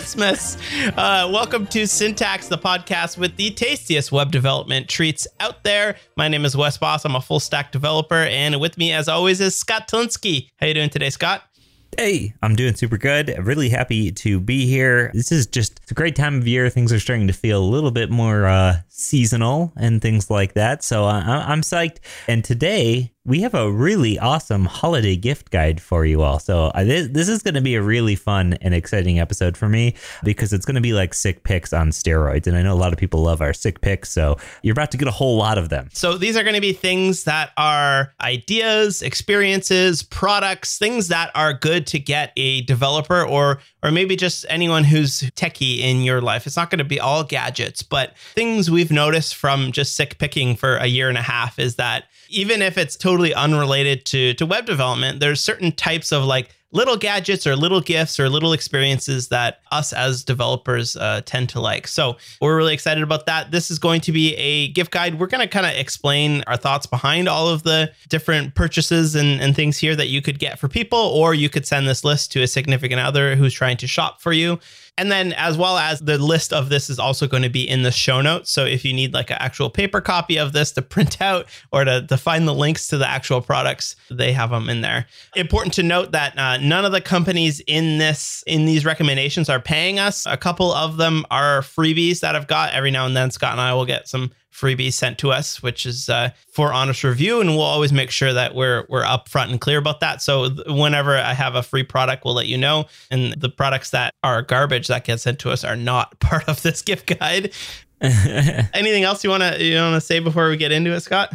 Christmas! Uh, welcome to Syntax, the podcast with the tastiest web development treats out there. My name is Wes Bos. I'm a full stack developer, and with me, as always, is Scott Tolinski. How you doing today, Scott? Hey, I'm doing super good. Really happy to be here. This is just a great time of year. Things are starting to feel a little bit more uh, seasonal and things like that. So uh, I'm psyched. And today we have a really awesome holiday gift guide for you all. So uh, this, this is going to be a really fun and exciting episode for me because it's going to be like sick picks on steroids. And I know a lot of people love our sick picks. So you're about to get a whole lot of them. So these are going to be things that are ideas, experiences, products, things that are good to get a developer or or maybe just anyone who's techie in your life. It's not going to be all gadgets, but things we've noticed from just sick picking for a year and a half is that even if it's totally unrelated to to web development, there's certain types of like little gadgets or little gifts or little experiences that us as developers uh, tend to like. So we're really excited about that. This is going to be a gift guide. We're going to kind of explain our thoughts behind all of the different purchases and, and things here that you could get for people, or you could send this list to a significant other who's trying to shop for you. And then, as well as the list of this is also going to be in the show notes. So, if you need like an actual paper copy of this to print out or to, to find the links to the actual products, they have them in there. Important to note that uh, none of the companies in this in these recommendations are paying us. A couple of them are freebies that I've got. Every now and then, Scott and I will get some freebie sent to us, which is uh, for honest review, and we'll always make sure that we're we're upfront and clear about that. So th- whenever I have a free product, we'll let you know. And the products that are garbage that get sent to us are not part of this gift guide. Anything else you want to you want to say before we get into it, Scott?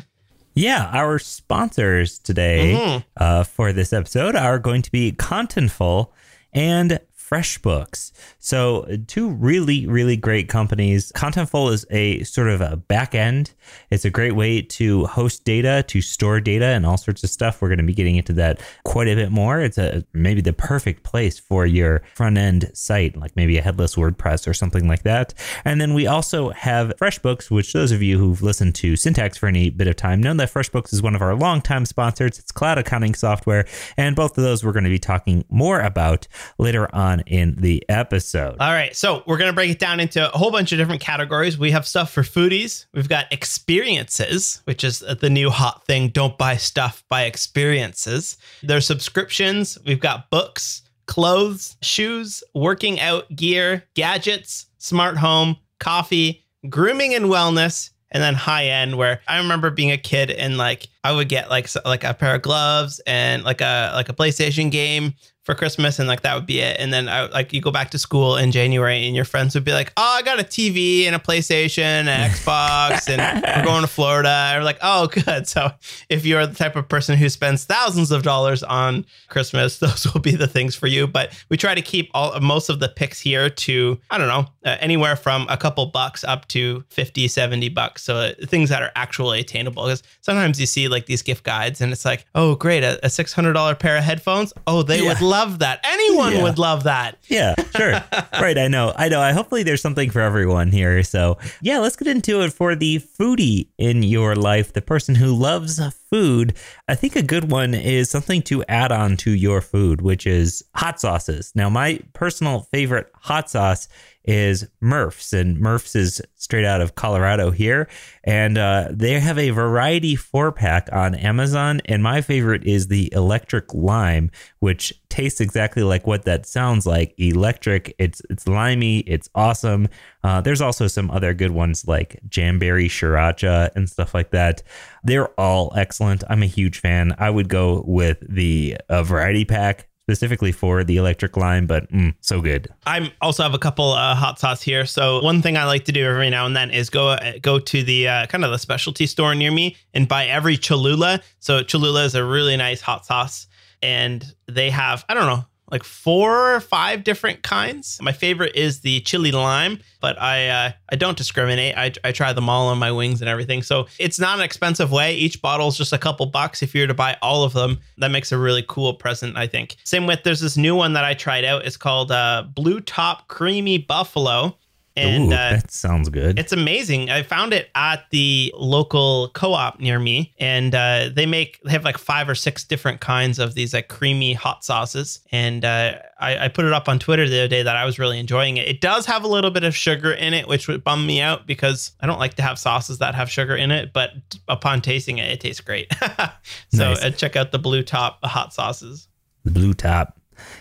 Yeah, our sponsors today mm-hmm. uh, for this episode are going to be Contentful and FreshBooks. So, two really, really great companies. Contentful is a sort of a back end. It's a great way to host data, to store data, and all sorts of stuff. We're going to be getting into that quite a bit more. It's a maybe the perfect place for your front end site, like maybe a headless WordPress or something like that. And then we also have FreshBooks, which those of you who've listened to Syntax for any bit of time know that FreshBooks is one of our longtime sponsors. It's cloud accounting software, and both of those we're going to be talking more about later on in the episode. All right. So we're going to break it down into a whole bunch of different categories. We have stuff for foodies, we've got experiences, which is the new hot thing. Don't buy stuff, buy experiences. There's subscriptions, we've got books, clothes, shoes, working out gear, gadgets, smart home, coffee, grooming and wellness, and then high end where I remember being a kid and like I would get like like a pair of gloves and like a like a PlayStation game for Christmas, and like that would be it. And then I, like you go back to school in January, and your friends would be like, "Oh, I got a TV and a PlayStation and an Xbox, and we're going to Florida." Or like, "Oh, good." So if you're the type of person who spends thousands of dollars on Christmas, those will be the things for you. But we try to keep all most of the picks here to I don't know uh, anywhere from a couple bucks up to 50, 70 bucks. So uh, things that are actually attainable. Because sometimes you see like these gift guides, and it's like, "Oh, great, a, a six hundred dollar pair of headphones." Oh, they yeah. would love love that. Anyone yeah. would love that. Yeah, sure. right. I know. I know. I hopefully there's something for everyone here. So yeah, let's get into it for the foodie in your life, the person who loves food. I think a good one is something to add on to your food, which is hot sauces. Now, my personal favorite hot sauce is Merf's, and Merf's is straight out of Colorado here, and uh, they have a variety four pack on Amazon. And my favorite is the electric lime, which tastes exactly like what that sounds like. Electric. It's it's limey. It's awesome. Uh, there's also some other good ones like Jamberry Sriracha and stuff like that. They're all excellent. I'm a huge fan. I would go with the uh, variety pack specifically for the electric lime, but mm, so good. I also have a couple uh, hot sauce here. So one thing I like to do every now and then is go uh, go to the uh, kind of the specialty store near me and buy every Cholula. So Cholula is a really nice hot sauce, and they have I don't know like four or five different kinds. My favorite is the chili lime, but I uh, I don't discriminate. I, I try them all on my wings and everything. So it's not an expensive way. Each bottle is just a couple bucks. If you were to buy all of them, that makes a really cool present, I think. Same with there's this new one that I tried out. It's called uh, Blue Top Creamy Buffalo And Ooh, uh, that sounds good. it's amazing. I found it at the local co-op near me, and uh, they make they have like five or six different kinds of these like creamy hot sauces. And uh, I, I put it up on Twitter the other day that I was really enjoying it. It does have a little bit of sugar in it, which would bum me out because I don't like to have sauces that have sugar in it. But upon tasting it, it tastes great. so Nice. uh, check out the Blue Top hot sauces. the blue top.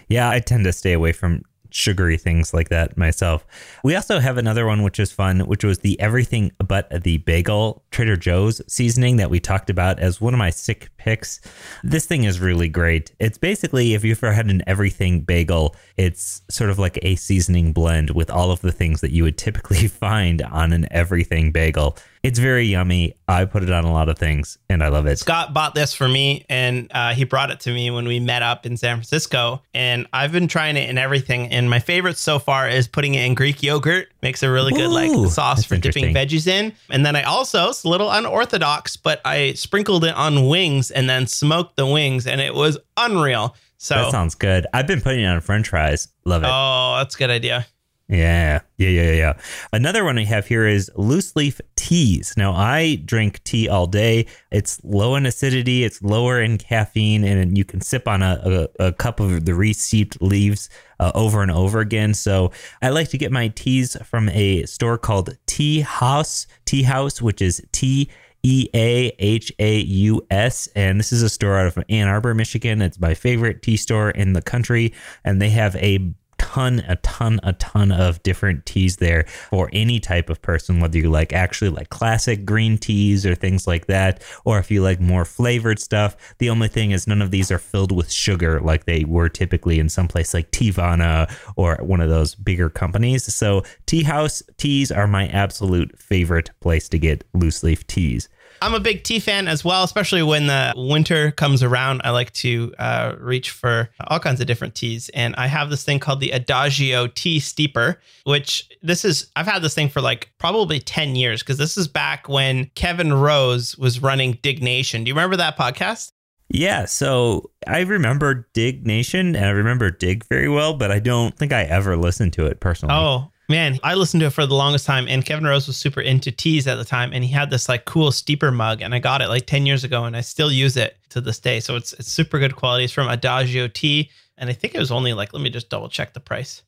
Yeah, I tend to stay away from sugary things like that myself. We also have another one which is fun, which was the everything but the bagel Trader Joe's seasoning that we talked about as one of my sick picks. This thing is really great. It's basically if you've ever had an everything bagel, it's sort of like a seasoning blend with all of the things that you would typically find on an everything bagel. It's very yummy. I put it on a lot of things and I love it. Scott bought this for me and uh, he brought it to me when we met up in San Francisco. And I've been trying it in everything. And my favorite so far is putting it in Greek yogurt. Makes a really good Ooh, like sauce for dipping veggies in. And then I also, it's a little unorthodox, but I sprinkled it on wings and then smoked the wings and it was unreal. So, That sounds good. I've been putting it on french fries. Love it. oh, that's a good idea. Yeah, yeah, yeah, yeah. Another one I have here is loose leaf teas. Now, I drink tea all day. It's low in acidity, it's lower in caffeine, and you can sip on a, a, a cup of the re-steeped leaves uh, over and over again. So, I like to get my teas from a store called Teahaus, Tea House, which is T. E A H A U S. And this is a store out of Ann Arbor, Michigan. It's my favorite tea store in the country. And they have a ton, a ton, a ton of different teas there for any type of person, whether you like actually like classic green teas or things like that, or if you like more flavored stuff. The only thing is, none of these are filled with sugar like they were typically in some place like Teavana or one of those bigger companies. So, Teahaus teas are my absolute favorite place to get loose leaf teas. I'm a big tea fan as well, especially when the winter comes around. I like to uh, reach for all kinds of different teas. And I have this thing called the Adagio Tea Steeper, which this is, I've had this thing for like probably 10 years because this is back when Kevin Rose was running Diggnation. Do you remember that podcast? Yeah, so I remember Diggnation and I remember Digg very well, but I don't think I ever listened to it personally. Oh, man. I listened to it for the longest time. And Kevin Rose was super into teas at the time. And he had this like cool steeper mug. And I got it like 10 years ago and I still use it to this day. So it's, it's super good quality. It's from Adagio Tea. And I think it was only like, let me just double check the price.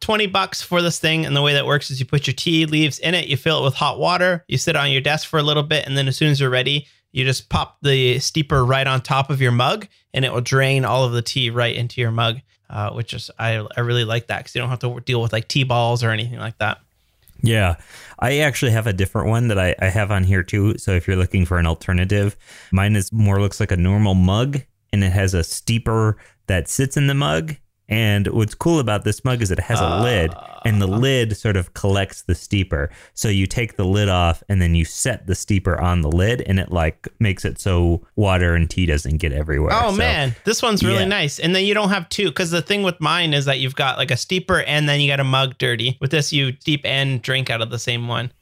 20 bucks for this thing. And the way that works is you put your tea leaves in it, you fill it with hot water, you sit on your desk for a little bit, and then as soon as you're ready, you just pop the steeper right on top of your mug and it will drain all of the tea right into your mug, uh, which is, I, I really like that because you don't have to deal with like tea balls or anything like that. Yeah. I actually have a different one that I, I have on here too. So if you're looking for an alternative, mine is more looks like a normal mug and it has a steeper that sits in the mug. And what's cool about this mug is it has a lid and the lid sort of collects the steeper. So you take the lid off and then you set the steeper on the lid and it like makes it so water and tea doesn't get everywhere. Oh So- man, this one's really Yeah. nice. And then you don't have two because the thing with mine is that you've got like a steeper and then you got a mug dirty. With this, you steep and drink out of the same one.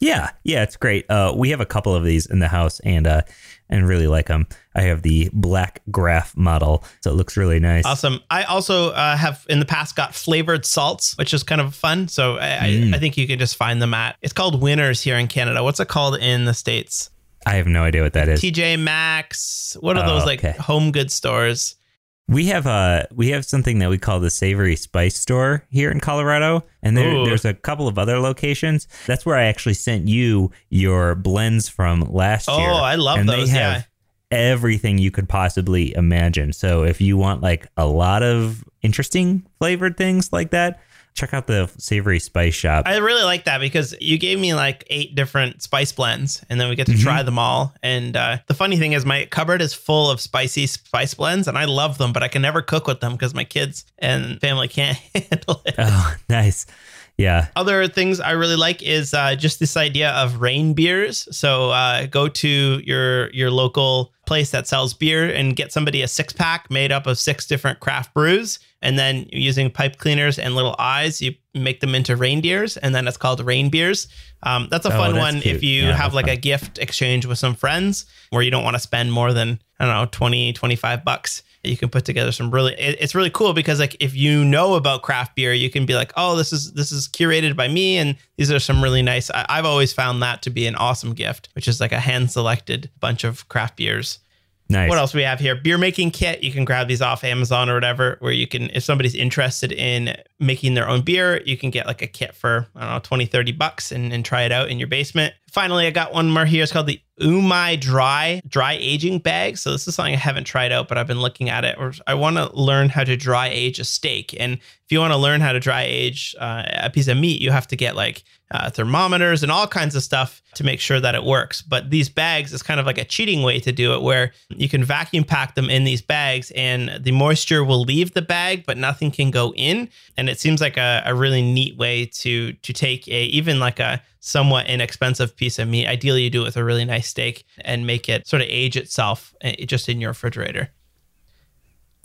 Yeah, yeah, it's great. Uh, we have a couple of these in the house, and uh, and really like them. I have the black graph model, so it looks really nice. Awesome. I also uh, have in the past got flavored salts, which is kind of fun. So I, Mm. I, I think you can just find them at. It's called Winners here in Canada. What's it called in the states? I have no idea what that is. TJ Maxx. What are Oh, those like okay. home good stores? We have uh we have something that we call the Savory Spice Store here in Colorado, and there, there's a couple of other locations. That's where I actually sent you your blends from last Oh, year. Oh, I love and those. They Yeah. have everything you could possibly imagine. So if you want like a lot of interesting flavored things like that, check out the Savory Spice Shop. I really like that because you gave me like eight different spice blends and then we get to Mhm. try them all. And uh, the funny thing is, my cupboard is full of spicy spice blends and I love them, but I can never cook with them because my kids and family can't handle it. oh, nice. Yeah. Other things I really like is uh, just this idea of rain beers. So uh, go to your your local place that sells beer and get somebody a six pack made up of six different craft brews. And then using pipe cleaners and little eyes, you make them into reindeers, and then it's called rain beers. Um, that's a Oh, fun that's one cute. if you Yeah, have like fun. a gift exchange with some friends where you don't want to spend more than, I don't know, 20, 25 bucks. You can put together some really, it- it's really cool because like if you know about craft beer, you can be like, oh, this is, this is curated by me. And these are some really nice, I, I've always found that to be an awesome gift, which is like a hand selected bunch of craft beers. Nice. What else we have here? Beer making kit. You can grab these off Amazon or whatever, where you can, if somebody's interested in making their own beer, you can get like a kit for, I don't know, 20, 30 bucks and, and try it out in your basement. Finally, I got one more here. It's called the Umai Dry Dry Aging Bag. So this is something I haven't tried out, but I've been looking at it. Or I want to learn how to dry age a steak. And if you want to learn how to dry age uh, a piece of meat, you have to get like uh, thermometers and all kinds of stuff to make sure that it works. But these bags is kind of like a cheating way to do it, where you can vacuum pack them in these bags and the moisture will leave the bag, but nothing can go in. And it seems like a, a really neat way to to take a even like a somewhat inexpensive piece of meat. Ideally, you do it with a really nice steak and make it sort of age itself uh, just in your refrigerator.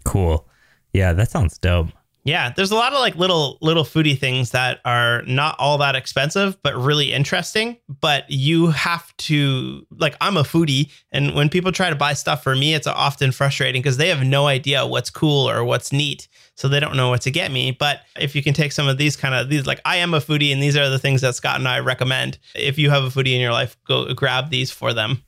cool. Yeah, that sounds dope. Yeah, there's a lot of like little little foodie things that are not all that expensive, but really interesting. But you have to like I'm a foodie, and when people try to buy stuff for me, it's often frustrating because they have no idea what's cool or what's neat, so they don't know what to get me. But if you can take some of these kind of these, like I am a foodie, and these are the things that Scott and I recommend. If you have a foodie in your life, go grab these for them.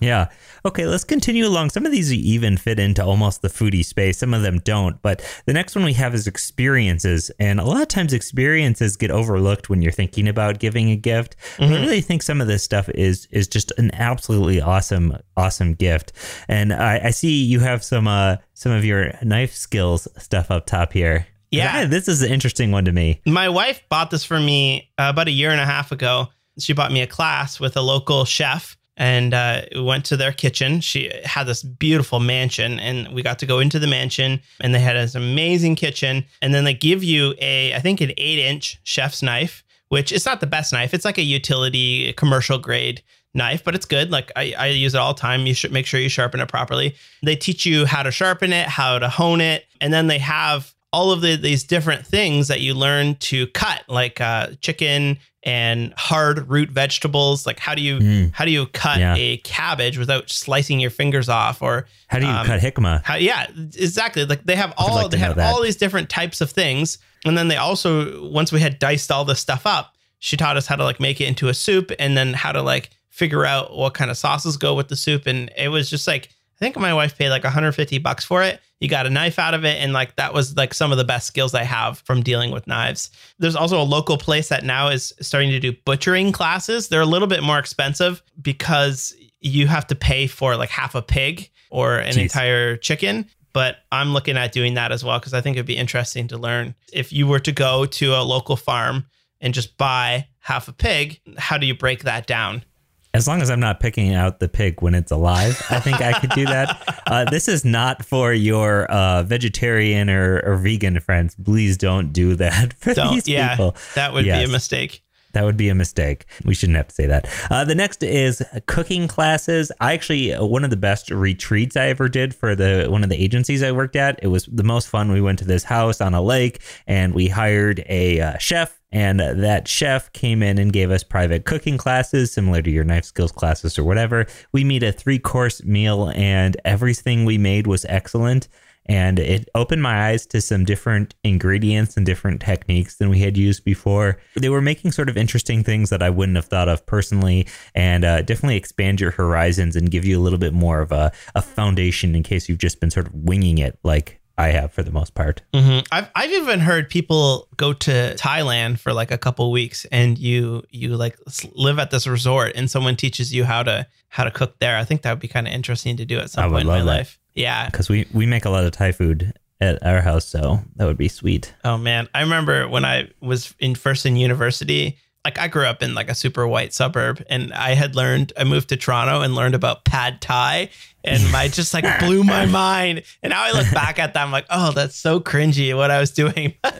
Yeah. Okay, let's continue along. Some of these even fit into almost the foodie space, some of them don't. But the next one we have is experiences. And a lot of times experiences get overlooked when you're thinking about giving a gift. But I really think some of this stuff is is just an absolutely awesome, awesome gift. And I, I see you have some uh some of your knife skills stuff up top here. Yeah. this is an interesting one to me. My wife bought this for me uh, about a year and a half ago. She bought me a class with a local chef and uh, we went to their kitchen. She had this beautiful mansion, and we got to go into the mansion. And they had this amazing kitchen. And then they give you a, I think, an eight inch chef's knife, which is not the best knife. It's like a utility commercial grade knife, but it's good. Like I, I use it all the time. You should make sure you sharpen it properly. They teach you how to sharpen it, how to hone it, and then they have all of the, these different things that you learn to cut, like uh, chicken and hard root vegetables. Like how do you Mm. how do you cut Yeah. a cabbage without slicing your fingers off? Or How do you um, cut jicama? how, yeah, exactly. Like they have all like they have that. all these different types of things, and then they also once we had diced all this stuff up, she taught us how to like make it into a soup, and then how to like figure out what kind of sauces go with the soup, and it was just like I think my wife paid like 150 bucks for it. You got a knife out of it, and like that was like some of the best skills I have from dealing with knives. There's also a local place that now is starting to do butchering classes. They're a little bit more expensive because you have to pay for like half a pig or an Jeez. entire chicken. But I'm looking at doing that as well because I think it'd be interesting to learn. If you were to go to a local farm and just buy half a pig, how do you break that down? As long as I'm not picking out the pig when it's alive, I think I could do that. Uh, this is not for your uh, vegetarian or, or vegan friends. Please don't do that for Don't, these yeah, people. that would be a mistake. That would be a mistake. We shouldn't have to say that. Uh, the next is cooking classes. I actually uh, one of the best retreats I ever did for the one of the agencies I worked at. It was the most fun. We went to this house on a lake and we hired a uh, chef. And that chef came in and gave us private cooking classes, similar to your knife skills classes or whatever. We made a three course meal, and everything we made was excellent and it opened my eyes to some different ingredients and different techniques than we had used before. They were making sort of interesting things that I wouldn't have thought of personally, and uh, definitely expand your horizons and give you a little bit more of a, a foundation in case you've just been sort of winging it like I have for the most part. hmm I've I've even heard people go to Thailand for like a couple weeks, and you you like live at this resort, and someone teaches you how to how to cook there. I think that would be kind of interesting to do at some I point in my that. life. Yeah. Because we, we make a lot of Thai food at our house, so that would be sweet. Oh man, I remember when I was in first in university. Like I grew up in like a super white suburb, and I had learned. I moved to Toronto and learned about pad Thai, and my just like blew my mind. And now I look back at that, I'm like, oh, that's so cringy what I was doing. uh,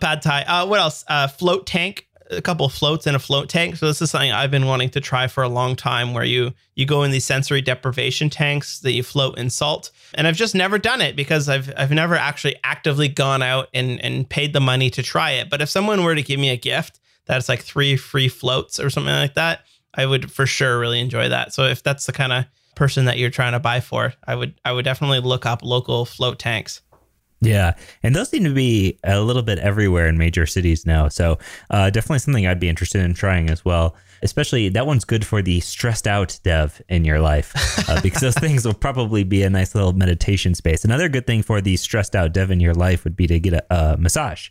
pad Thai. Uh, what else? Uh, float tank. A couple floats in a float tank. So this is something I've been wanting to try for a long time where you you go in these sensory deprivation tanks that you float in salt. And I've just never done it because I've I've never actually actively gone out and and paid the money to try it. But if someone were to give me a gift that's like three free floats or something like that, I would for sure really enjoy that. So if that's the kind of person that you're trying to buy for, I would I would definitely look up local float tanks. Yeah, and those seem to be a little bit everywhere in major cities now. So uh, definitely something I'd be interested in trying as well. Especially that one's good for the stressed out dev in your life uh, because those things will probably be a nice little meditation space. Another good thing for the stressed out dev in your life would be to get a, a massage.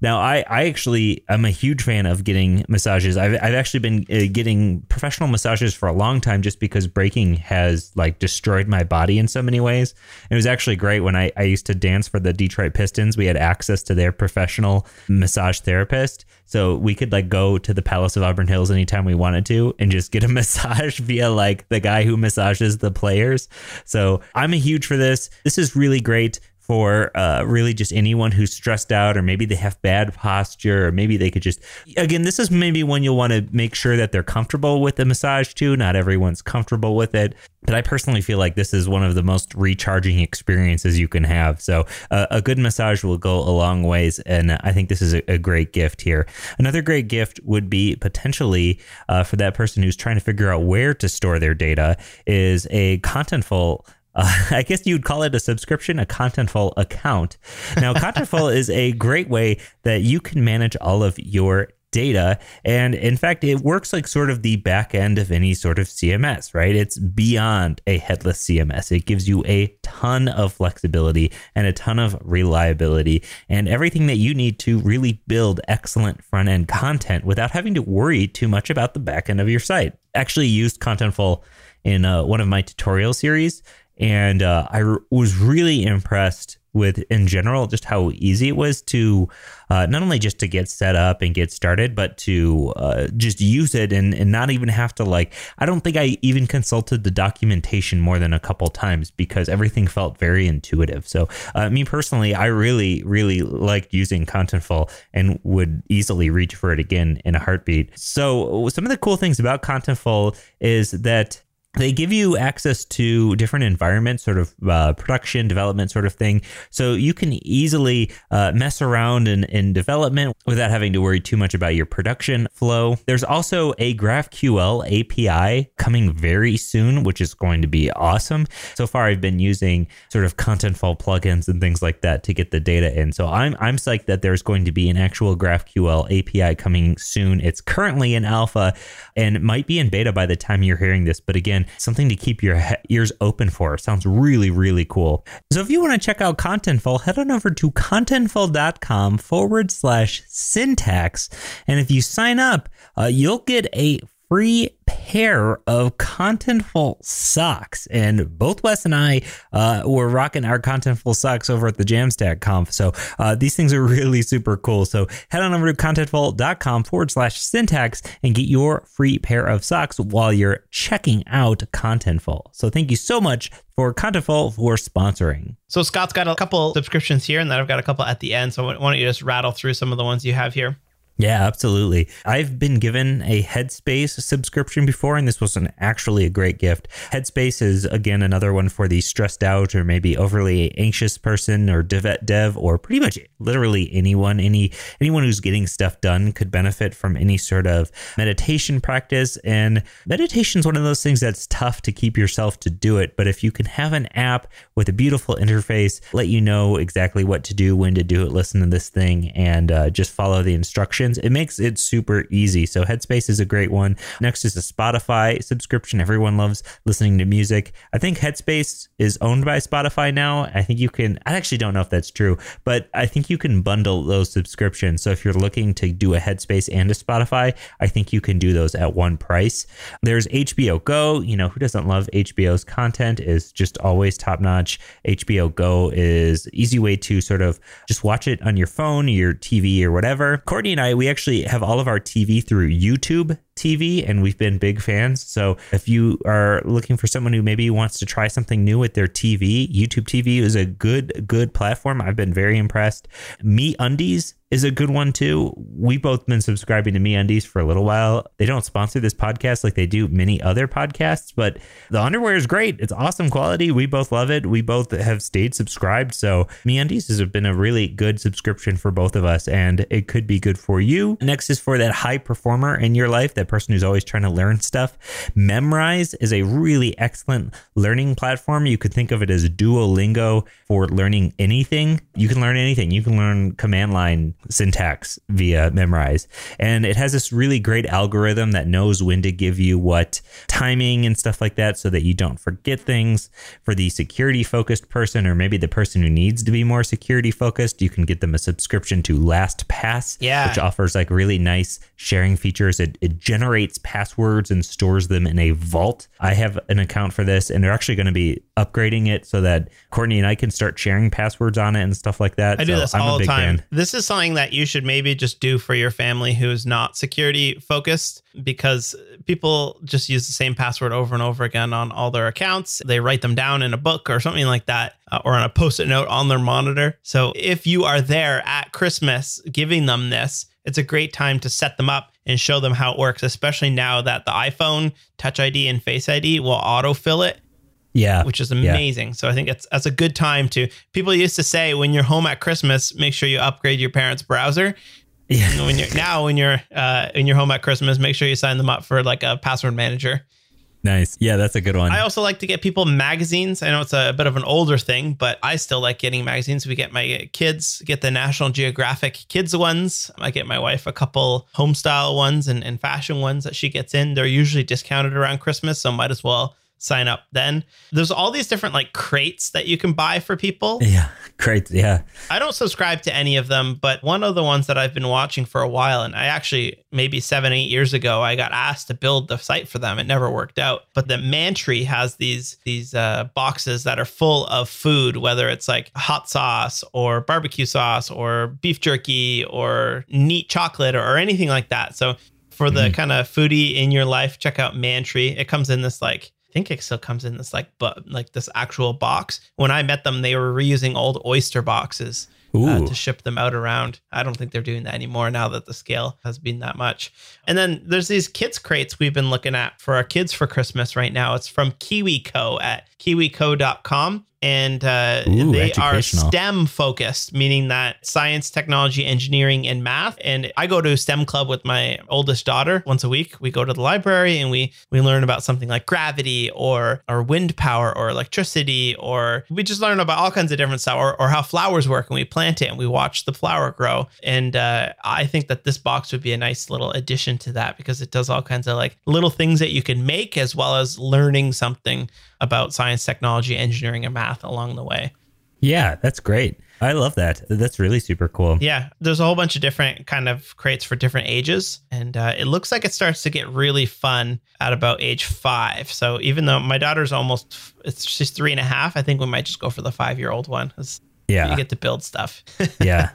Now, I, I actually I'm a huge fan of getting massages. I've, I've actually been uh, getting professional massages for a long time just because breaking has like destroyed my body in so many ways. it was actually great when I, I used to dance for the Detroit Pistons. We had access to their professional massage therapist. So we could like go to the Palace of Auburn Hills anytime we wanted to and just get a massage via like the guy who massages the players. So I'm a huge for this. This is really great for uh, really just anyone who's stressed out or maybe they have bad posture or maybe they could just again this is maybe one you'll want to make sure that they're comfortable with the massage too. Not everyone's comfortable with it but i personally feel like this is one of the most recharging experiences you can have. So uh, a good massage will go a long ways and i think this is a, a great gift here. Another great gift would be potentially uh, for that person who's trying to figure out where to store their data is a contentful uh, I guess you'd call it a subscription, a Contentful account. Now, Contentful is a great way that you can manage all of your data. And in fact, it works like sort of the back end of any sort of CMS, right? It's beyond a headless CMS. It gives you a ton of flexibility and a ton of reliability and everything that you need to really build excellent front end content without having to worry too much about the back end of your site. Actually, used Contentful in uh, one of my tutorial series and uh, I r- was really impressed with in general just how easy it was to uh, not only just to get set up and get started but to uh, just use it and, and not even have to like i don't think i even consulted the documentation more than a couple times because everything felt very intuitive. So uh, me personally i really really liked using contentful and would easily reach for it again in a heartbeat. So some of the cool things about contentful is that they give you access to different environments, sort of uh, production, development sort of thing. So you can easily uh, mess around in, in development without having to worry too much about your production flow. There's also a GraphQL API coming very soon, which is going to be awesome. So far, I've been using sort of Contentful plugins and things like that to get the data in. So I'm, I'm psyched that there's going to be an actual GraphQL API coming soon. It's currently in alpha and might be in beta by the time you're hearing this. But again, something to keep your ears open for. Sounds really, really cool. So if you want to check out Contentful, head on over to contentful.com forward slash syntax. And if you sign up, uh, you'll get a free pair of Contentful socks. And both Wes and I uh, were rocking our Contentful socks over at the Jamstack Conf. So uh, these things are really super cool. So head on over to contentful.com forward slash syntax and get your free pair of socks while you're checking out Contentful. So thank you so much for Contentful for sponsoring. So Scott's got a couple subscriptions here, and then I've got a couple at the end. So why don't you just rattle through some of the ones you have here? Yeah, absolutely. I've been given a Headspace subscription before, and this was an actually a great gift. Headspace is again another one for the stressed out or maybe overly anxious person or dev, dev or pretty much literally anyone. Any anyone who's getting stuff done could benefit from any sort of meditation practice. And meditation is one of those things that's tough to keep yourself to do it. But if you can have an app with a beautiful interface, let you know exactly what to do, when to do it, listen to this thing, and uh, just follow the instructions it makes it super easy. So Headspace is a great one. Next is a Spotify subscription. Everyone loves listening to music. I think Headspace is owned by Spotify now. I think you can, I actually don't know if that's true, but I think you can bundle those subscriptions. So if you're looking to do a Headspace and a Spotify, I think you can do those at one price. There's HBO Go. You know, who doesn't love HBO's content is just always top notch. HBO Go is easy way to sort of just watch it on your phone, your TV or whatever. Courtney and I we actually have all of our TV through YouTube TV, and we've been big fans. So if you are looking for someone who maybe wants to try something new with their TV, YouTube TV is a good good platform. I've been very impressed. MeUndies is a good one too. We've both been subscribing to MeUndies for a little while. They don't sponsor this podcast like they do many other podcasts, but the underwear is great. It's awesome quality. We both love it. We both have stayed subscribed. So MeUndies has been a really good subscription for both of us, and it could be good for you. Next is for that high performer in your life, that person who's always trying to learn stuff. Memrise is a really excellent learning platform. You could think of it as Duolingo for learning anything. You can learn anything. You can learn command line syntax via Memrise. And it has this really great algorithm that knows when to give you what timing and stuff like that so that you don't forget things. For the security focused person, or maybe the person who needs to be more security focused, you can get them a subscription to LastPass, Yeah. which offers like really nice sharing features. It, it generates passwords and stores them in a vault. I have an account for this, and they're actually going to be upgrading it so that Courtney and I can start sharing passwords on it and stuff like that. I do So this I'm all the time. fan. This is something that you should maybe just do for your family who's not security focused because people just use the same password over and over again on all their accounts. They write them down in a book or something like that uh, or on a post it note on their monitor. So if you are there at Christmas giving them this, it's a great time to set them up and show them how it works, especially now that the iPhone Touch ID and Face ID will autofill it Yeah. which is Yeah. amazing. So I think it's that's a good time to. People used to say when you're home at Christmas, make sure you upgrade your parents' browser. Yeah. And when you're now when you're uh, when you're home at Christmas, make sure you sign them up for like a password manager. Nice. Yeah, that's a good one. I also like to get people magazines. I know it's a bit of an older thing, but I still like getting magazines. We get my kids get the National Geographic kids ones. I get my wife a couple home style ones and, and fashion ones that she gets in. They're usually discounted around Christmas, so might as well sign up then. There's all these different like crates that you can buy for people. yeah. crates. Yeah. I don't subscribe to any of them, but one of the ones that I've been watching for a while, and I actually maybe seven, eight years ago, I got asked to build the site for them. It never worked out. But the Mantry has these these uh, boxes that are full of food, whether it's like hot sauce or barbecue sauce or beef jerky or neat chocolate or, or anything like that. So for the kind of foodie in your life, check out Mantry. It comes in this like think it still comes in this like but like this actual box. When I met them, they were reusing old oyster boxes uh, to ship them out around. I don't think they're doing that anymore now that the scale has been that much. And then there's these kids crates we've been looking at for our kids for Christmas right now. It's from KiwiCo at kiwico.com. And uh, Ooh, they are. STEM focused, meaning that science, technology, engineering, and math. And I go to a STEM club with my oldest daughter once a week. We go to the library and we we learn about something like gravity or or wind power or electricity, or we just learn about all kinds of different stuff, or, or how flowers work. And we plant it and we watch the flower grow. And uh, I think that this box would be a nice little addition to that because it does all kinds of like little things that you can make as well as learning something about science, technology, engineering, and math along the way. Yeah, that's great. I love that. That's really super cool. Yeah, there's a whole bunch of different kind of crates for different ages, and uh, it looks like it starts to get really fun at about age five. So even though my daughter's almost, it's she's three and a half, I think we might just go for the five year old one. Yeah. you get to build stuff. yeah,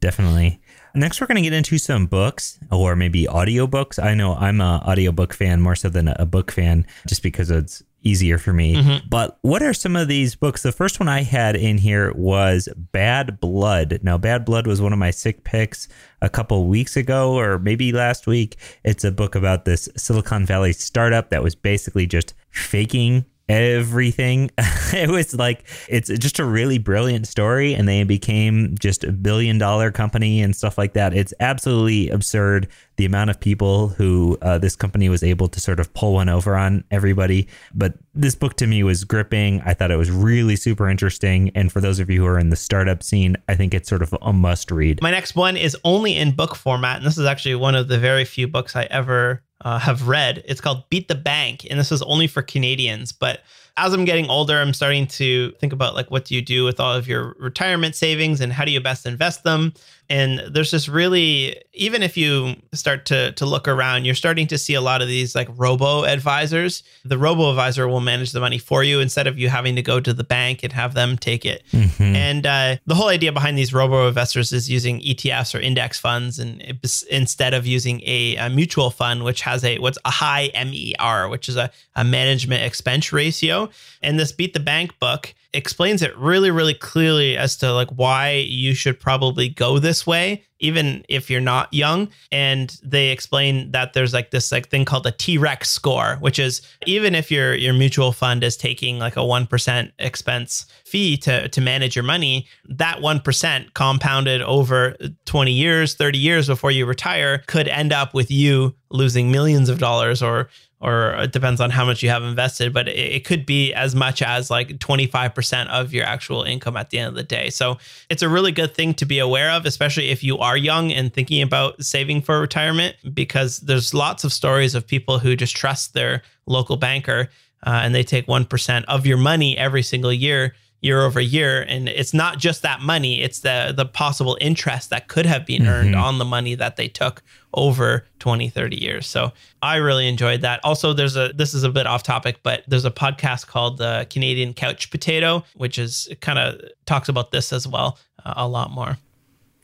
definitely. Next, we're going to get into some books or maybe audiobooks. I know I'm a audiobook fan more so than a book fan just because it's easier for me. Mm-hmm. But what are some of these books? The first one I had in here was Bad Blood. Now, Bad Blood was one of my sick picks a couple weeks ago or maybe last week. It's a book about this Silicon Valley startup that was basically just faking everything. it was like it's just a really brilliant story and they became just a billion dollar company and stuff like that. It's absolutely absurd the amount of people who uh, this company was able to sort of pull one over on everybody. But this book to me was gripping. I thought it was really super interesting. And for those of you who are in the startup scene, I think it's sort of a must read. My next one is only in book format, and this is actually one of the very few books I ever uh, have read. It's called Beat the Bank, and this is only for Canadians. But as I'm getting older, I'm starting to think about like what do you do with all of your retirement savings and how do you best invest them? And there's this really, even if you start to to look around, you're starting to see a lot of these like robo advisors. The robo advisor will manage the money for you instead of you having to go to the bank and have them take it. Mm-hmm. And uh, the whole idea behind these robo investors is using ETFs or index funds, and it, instead of using a, a, mutual fund, which has a what's a high MER, which is a, a management expense ratio. And this beat the bank book explains it really, really clearly as to like why you should probably go this way, even if you're not young. And they explain that there's like this like thing called a T-Rex score, which is even if your your mutual fund is taking like a one percent expense fee to to manage your money, that one percent compounded over 20 years, 30 years before you retire could end up with you losing millions of dollars or or it depends on how much you have invested, but it, it, could be as much as like 25% of your actual income at the end of the day. So it's a really good thing to be aware of, especially if you are young and thinking about saving for retirement, because there's lots of stories of people who just trust their local banker uh, and they take 1% of your money every single year year over year. And it's not just that money it's the the possible interest that could have been earned mm-hmm. on the money that they took over 20 30 years. So i really enjoyed that. Also there's a this is a bit off topic but there's a podcast called the canadian couch potato which is kind of talks about this as well uh, a lot more.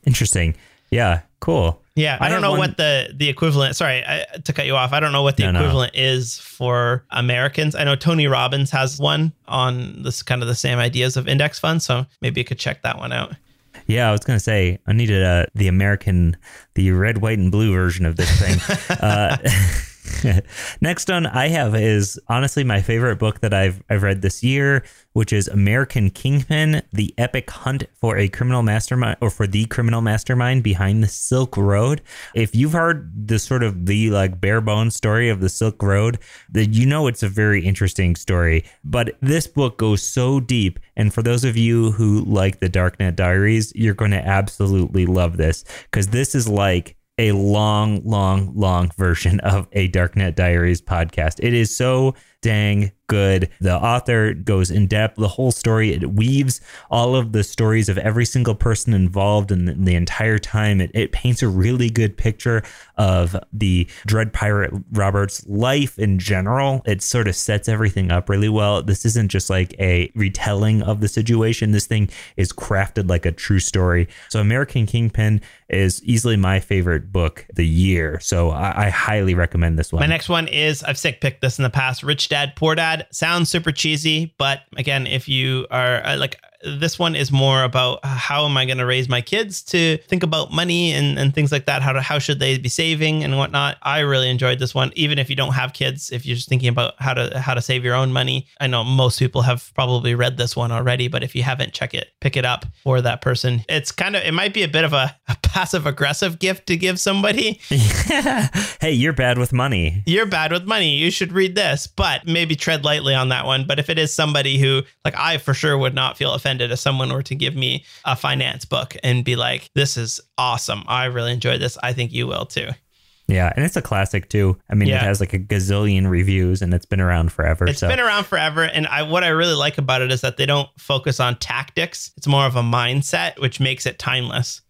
Interesting. Yeah cool yeah, I, I don't know one... what the the equivalent. Sorry I, to cut you off. I don't know what the no, equivalent no. is for Americans. I know Tony Robbins has one on this kind of the same ideas of index funds, so maybe you could check that one out. Yeah, I was gonna say I needed uh, the American, the red, white, and blue version of this thing. uh, Next one I have is honestly my favorite book that I've I've read this year, which is American Kingpin: The Epic Hunt for a Criminal Mastermind or for the Criminal Mastermind Behind the Silk Road. If you've heard the sort of the like bare bones story of the Silk Road, that you know it's a very interesting story. But this book goes so deep, and for those of you who like the Darknet Diaries, you're going to absolutely love this because this is like a long, long, long version of a Darknet Diaries podcast. It is so dang good. The author goes in depth, the whole story. It weaves all of the stories of every single person involved in the, entire time. It, it, paints a really good picture of the Dread Pirate Roberts' life in general. It sort of sets everything up really well. This isn't just like a retelling of the situation. This thing is crafted like a true story. So, American Kingpin is easily my favorite book the year. So, I, I highly recommend this one. My next one is I've sick picked this in the past Rich Dad Poor Dad sounds super cheesy, but again, if you are uh, like this one is more about uh, how am I going to raise my kids to think about money and, and things like that. How to, how should they be saving and whatnot. I really enjoyed this one, even if you don't have kids. If you're just thinking about how to how to save your own money, I know most people have probably read this one already, but if you haven't, check it, pick it up for that person. It's kind of it might be a bit of a, a passive aggressive gift to give somebody. hey, you're bad with money. You're bad with money. You should read this, but maybe tread lightly on that one. But if it is somebody who, like, I for sure would not feel offended offended if someone were to give me a finance book and be like, this is awesome. I really enjoyed this. I think you will too. Yeah, and it's a classic too. I mean, yeah. it has like a gazillion reviews and it's been around forever. It's so. been around forever. And I, what I really like about it is that they don't focus on tactics. It's more of a mindset, which makes it timeless.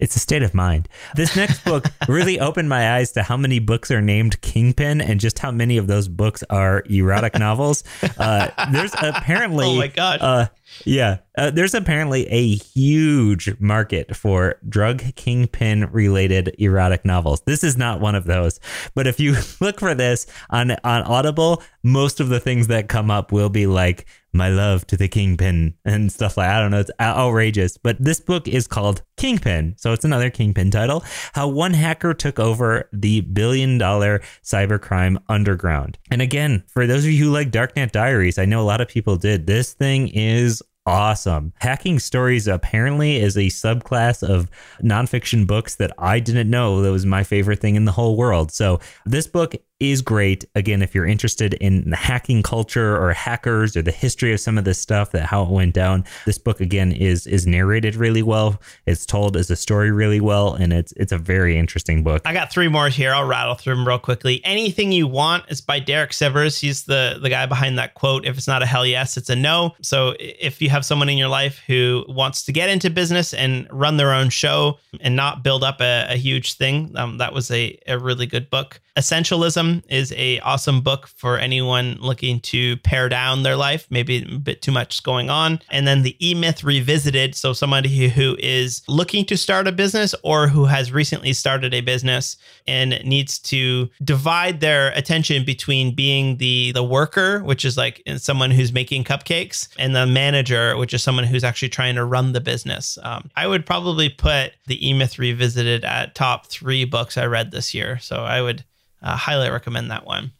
It's a state of mind. This next book really opened my eyes to how many books are named Kingpin and just how many of those books are erotic novels. Uh, there's apparently, oh my god, uh, yeah, uh, there's apparently a huge market for drug kingpin related erotic novels. This is not one of those, but if you look for this on on Audible, most of the things that come up will be like my love to the kingpin and stuff like I don't know. It's outrageous. But this book is called Kingpin. So it's another Kingpin title. How one hacker took over the billion dollar cybercrime underground. And again, for those of you who like Darknet Diaries, I know a lot of people did. This thing is awesome. Hacking stories apparently is a subclass of nonfiction books that I didn't know that was my favorite thing in the whole world. So this book is great. Again, if you're interested in the hacking culture or hackers or the history of some of this stuff, that how it went down, this book again is is narrated really well. It's told as a story really well, and it's it's a very interesting book. I got three more here. I'll rattle through them real quickly. Anything you want is by Derek Sivers. He's the the guy behind that quote. If it's not a hell yes, it's a no. So if you have someone in your life who wants to get into business and run their own show and not build up a, a huge thing, um, that was a, a really good book. Essentialism is a awesome book for anyone looking to pare down their life, maybe a bit too much going on. And then the E Myth Revisited, so somebody who is looking to start a business or who has recently started a business and needs to divide their attention between being the the worker, which is like someone who's making cupcakes, and the manager, which is someone who's actually trying to run the business. Um, I would probably put the E Myth Revisited at top three books I read this year. So I would uh, highly recommend that one.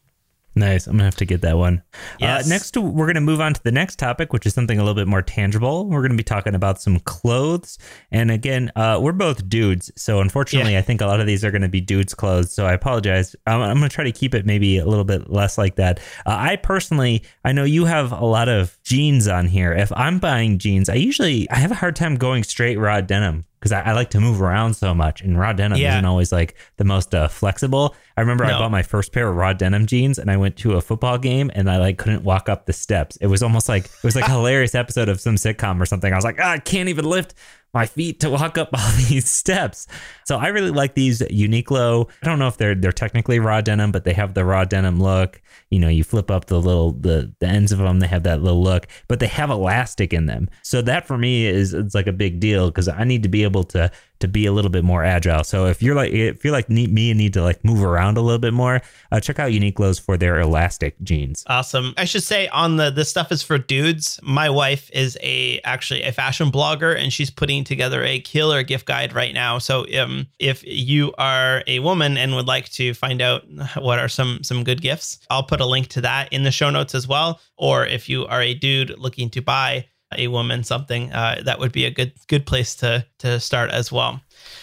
Nice. I'm gonna have to get that one. Yes. Uh, next, we're gonna move on to the next topic, which is something a little bit more tangible. We're gonna be talking about some clothes, and again, uh, we're both dudes, so unfortunately, Yeah. I think a lot of these are gonna be dudes' clothes. So I apologize. I'm, I'm gonna try to keep it maybe a little bit less like that. Uh, I personally, I know you have a lot of jeans on here. If I'm buying jeans, I usually I have a hard time going straight raw denim because I, I like to move around so much, and raw denim Yeah. isn't always like the most uh, flexible. I remember I bought my first pair of raw denim jeans, and I went to a football game, and I like couldn't walk up the steps. It was almost like it was like a hilarious episode of some sitcom or something. I was like, ah, I can't even lift my feet to walk up all these steps. So I really like these Uniqlo. I don't know if they're they're technically raw denim, but they have the raw denim look. You know, you flip up the little the the ends of them, they have that little look, but they have elastic in them. So that for me is it's like a big deal because I need to be able to to be a little bit more agile. So if you're like if you're like me and need to like move around a little bit more, uh, check out Uniqlo's for their elastic jeans. Awesome. I should say on the this stuff is for dudes. My wife is a actually a fashion blogger and she's putting together a killer gift guide right now. So um if you are a woman and would like to find out what are some some good gifts, I'll put a link to that in the show notes as well. Or if you are a dude looking to buy a woman something, uh, that would be a good good place to to start as well.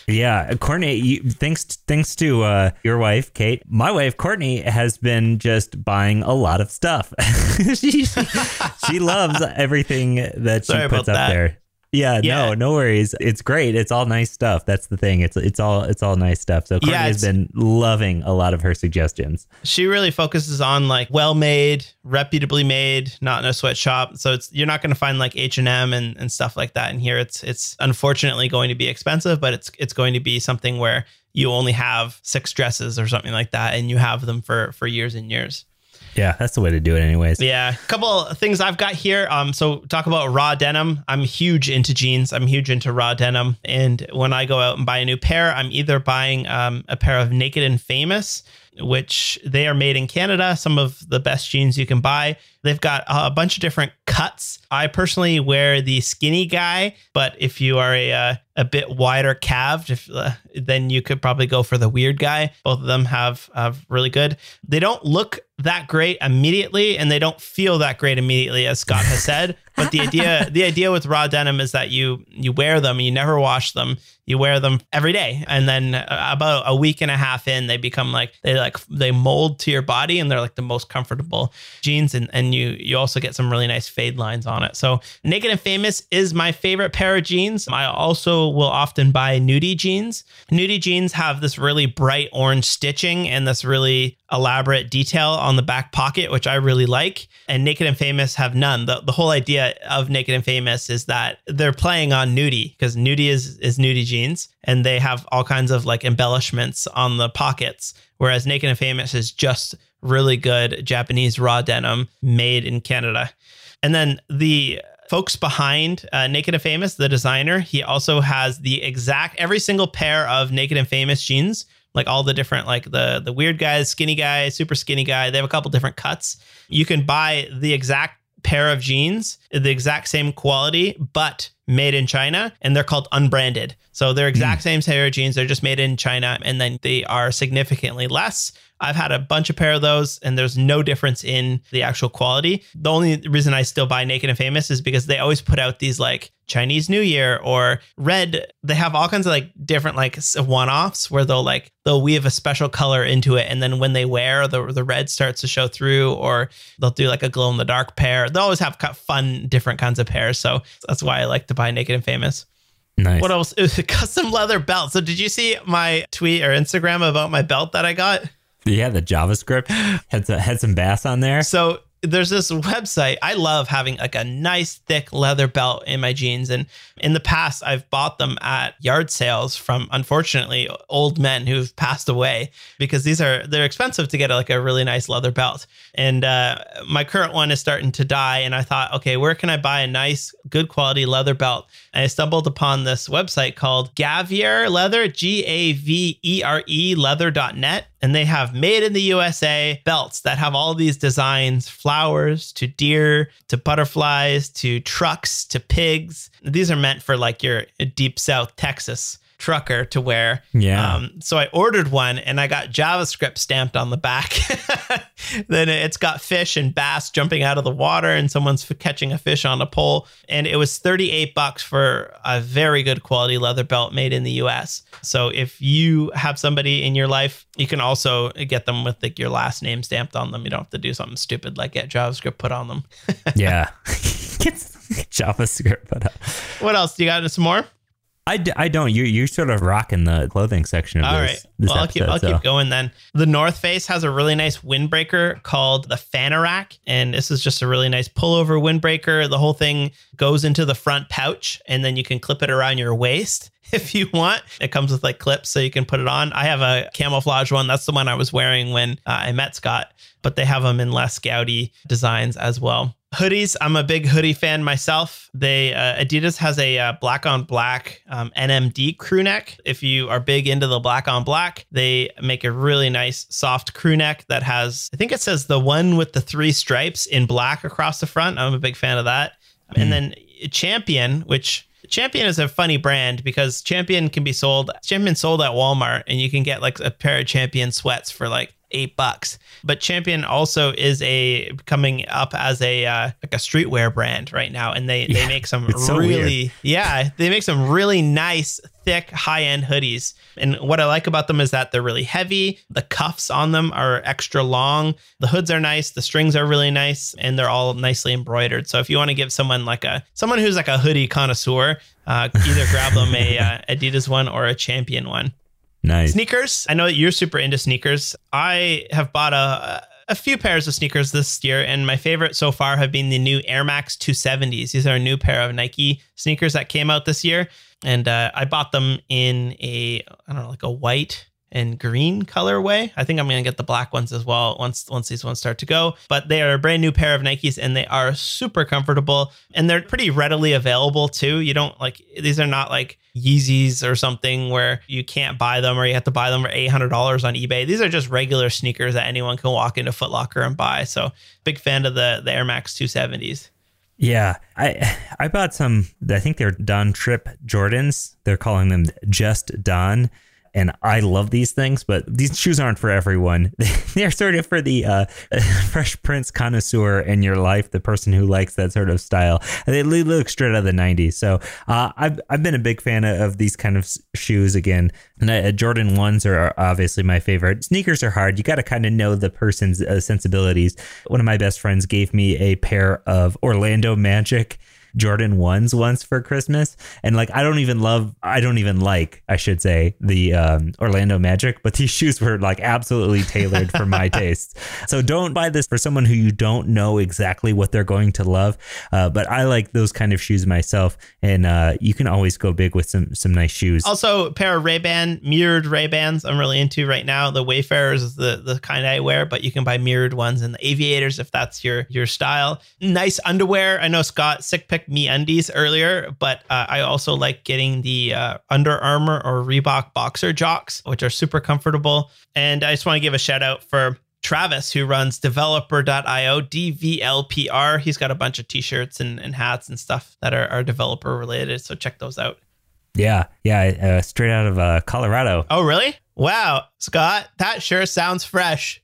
Yeah, Courtney. You, thanks, thanks to uh, your wife, Kate. My wife, Courtney, has been just buying a lot of stuff. she, she loves everything that she Sorry puts up that. there. Yeah, Yeah. no, no worries. It's great. It's all nice stuff. That's the thing. It's it's all it's all nice stuff. So Courtney Yeah, has been loving a lot of her suggestions. she really focuses on like well made reputably made not in a sweatshop so it's you're not going to find like h&m and, and stuff like that in here it's it's unfortunately going to be expensive but it's it's going to be something where you only have six dresses or something like that and you have them for for years and years Yeah, that's the way to do it, anyways. yeah, a couple things I've got here. Um, so talk about raw denim. I'm huge into jeans. I'm huge into raw denim, and when I go out and buy a new pair, I'm either buying um, a pair of Naked and Famous, which they are made in Canada. Some of the best jeans you can buy. They've got a bunch of different cuts. I personally wear the skinny guy, but if you are a uh, a bit wider calved, if, uh, then you could probably go for the weird guy. Both of them have have really good. They don't look that great immediately, and they don't feel that great immediately, as Scott has said. But the idea the idea with raw denim is that you you wear them, you never wash them, you wear them every day, and then uh, about a week and a half in, they become like they like they mold to your body, and they're like the most comfortable jeans, and and you you also get some really nice fade lines on it. So Naked and Famous is my favorite pair of jeans. I also will often buy nudie jeans. Nudie jeans have this really bright orange stitching and this really elaborate detail on the back pocket, which I really like. And Naked and Famous have none. The, the whole idea of Naked and Famous is that they're playing on nudie because nudie is, is nudie jeans and they have all kinds of like embellishments on the pockets. Whereas Naked and Famous is just really good Japanese raw denim made in Canada. And then the folks behind uh, Naked and Famous, the designer, he also has the exact every single pair of Naked and Famous jeans, like all the different like the the weird guys, skinny guy, super skinny guy. They have a couple different cuts. You can buy the exact pair of jeans the exact same quality, but made in China, and they're called unbranded. So they're exact same pair of jeans. They're just made in China, and then they are significantly less. I've had a bunch of pair of those, and there's no difference in the actual quality. The only reason I still buy Naked and Famous is because they always put out these like Chinese New Year or red. They have all kinds of like different like one offs where they'll like they'll weave a special color into it, and then when they wear the the red starts to show through, or they'll do like a glow in the dark pair. They always have fun different kinds of pairs, so that's why I like to buy Naked and Famous. Nice. What else? was it Custom leather belt. So did you see my tweet or Instagram about my belt that I got? Yeah, the JavaScript had some, had some bass on there. So there's this website. I love having like a nice thick leather belt in my jeans. And in the past, I've bought them at yard sales from unfortunately old men who've passed away because these are they're expensive to get like a really nice leather belt. And uh, my current one is starting to die. And I thought, okay, where can I buy a nice, good quality leather belt? And I stumbled upon this website called Gavere Leather, G A V E R E leather.net and they have made in the USA belts that have all these designs flowers to deer to butterflies to trucks to pigs. These are meant for like your deep south Texas trucker to wear. Yeah. Um, so I ordered one and I got JavaScript stamped on the back. then it's got fish and bass jumping out of the water and someone's catching a fish on a pole. And it was 38 bucks for a very good quality leather belt made in the US. So if you have somebody in your life, you can also get them with like your last name stamped on them. You don't have to do something stupid like get JavaScript put on them. yeah. Get JavaScript put up. What else? Do you got some more? I, d- I don't. You you're sort of rocking the clothing section of All this. right. this well, I'll episode, keep I'll so. keep going then. The North Face has a really nice windbreaker called the Fanorak, and this is just a really nice pullover windbreaker. The whole thing goes into the front pouch, and then you can clip it around your waist if you want. It comes with like clips, so you can put it on. I have a camouflage one. That's the one I was wearing when uh, I met Scott, but they have them in less gouty designs as well. Hoodies, I'm a big hoodie fan myself. They uh, Adidas has a uh, black on black um, NMD crew neck. If you are big into the black on black, they make a really nice soft crew neck that has, I think it says the one with the three stripes in black across the front. I'm a big fan of that. And then Champion, which Champion is a funny brand because Champion can be sold. Champion sold at Walmart, and you can get like a pair of Champion sweats for like eight bucks. But Champion also is a coming up as a uh, like a streetwear brand right now, and they they make some it's so really yeah they make some really nice thick high end hoodies. And what I like about them is that they're really heavy. The cuffs on them are extra long. The hoods are nice. The strings are really nice, and they're all nicely embroidered. So if you want to give someone like a someone who's like a hoodie connoisseur, uh, either grab them a uh, Adidas one or a Champion one. Nice. Sneakers. I know that you're super into sneakers. I have bought a a few pairs of sneakers this year, and my favorite so far have been the new Air Max 270s. These are a new pair of Nike sneakers that came out this year, and uh, I bought them in a I don't know like a white and green colorway. I think I'm gonna get the black ones as well once once these ones start to go. But they are a brand new pair of Nikes and they are super comfortable and they're pretty readily available too. You don't like these are not like Yeezys or something where you can't buy them or you have to buy them for eight hundred dollars on eBay. These are just regular sneakers that anyone can walk into Foot Locker and buy. So big fan of the the Air Max 270s. Yeah, I I bought some. I think they're Don Trip Jordans. They're calling them just Don, and I love these things. But these shoes aren't for everyone. They're sort of for the uh, Fresh Prince connoisseur in your life, the person who likes that sort of style. They look straight out of the '90s. So uh, I've I've been a big fan of, these kind of shoes again. And uh, Jordan ones are obviously my favorite. Sneakers are hard. You got to kind of know the person's uh, sensibilities. One of my best friends gave me a pair of Orlando Magic Jordan ones once for Christmas, and like I don't even love, I don't even like, I should say, the um, Orlando Magic, but these shoes were like absolutely tailored for my taste. So don't buy this for someone who you don't know exactly what they're going to love. Uh, but I like those kind of shoes myself, and uh, you can always go big with some some nice shoes. Also, a pair of Ray Ban mirrored Ray Bans. I'm really into right now. The Wayfarers is the the kind I wear, but you can buy mirrored ones and the Aviators if that's your your style. Nice underwear. I know Scott sick MeUndies earlier, but uh, I also like getting the uh, Under Armour or Reebok boxer jocks, which are super comfortable. And I just want to give a shout out for Travis, who runs developer.io, DVLPR. He's got a bunch of t shirts and, and hats and stuff that are, are developer related. So check those out. Yeah, yeah, uh, straight out of uh, Colorado. Oh, really? Wow, Scott, that sure sounds fresh.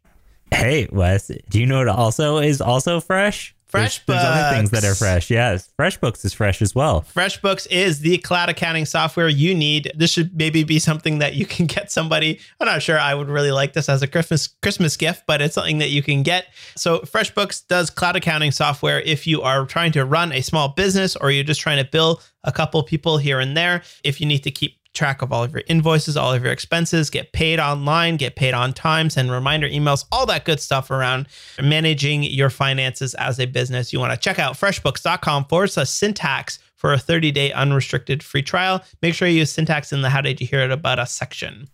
Hey, Wes, do you know what also is also fresh? FreshBooks. There's, there's other things that are fresh. Yes, FreshBooks is fresh as well. FreshBooks is the cloud accounting software you need. This should maybe be something that you can get somebody. I'm not sure I would really like this as a Christmas Christmas gift, but it's something that you can get. So FreshBooks does cloud accounting software if you are trying to run a small business or you're just trying to bill a couple people here and there. If you need to keep track of all of your invoices, all of your expenses, get paid online, get paid on time, send reminder emails, all that good stuff around managing your finances as a business. You want to check out freshbooks.com forward slash syntax for a 30 day unrestricted free trial. Make sure you use syntax in the How Did You Hear It About Us section.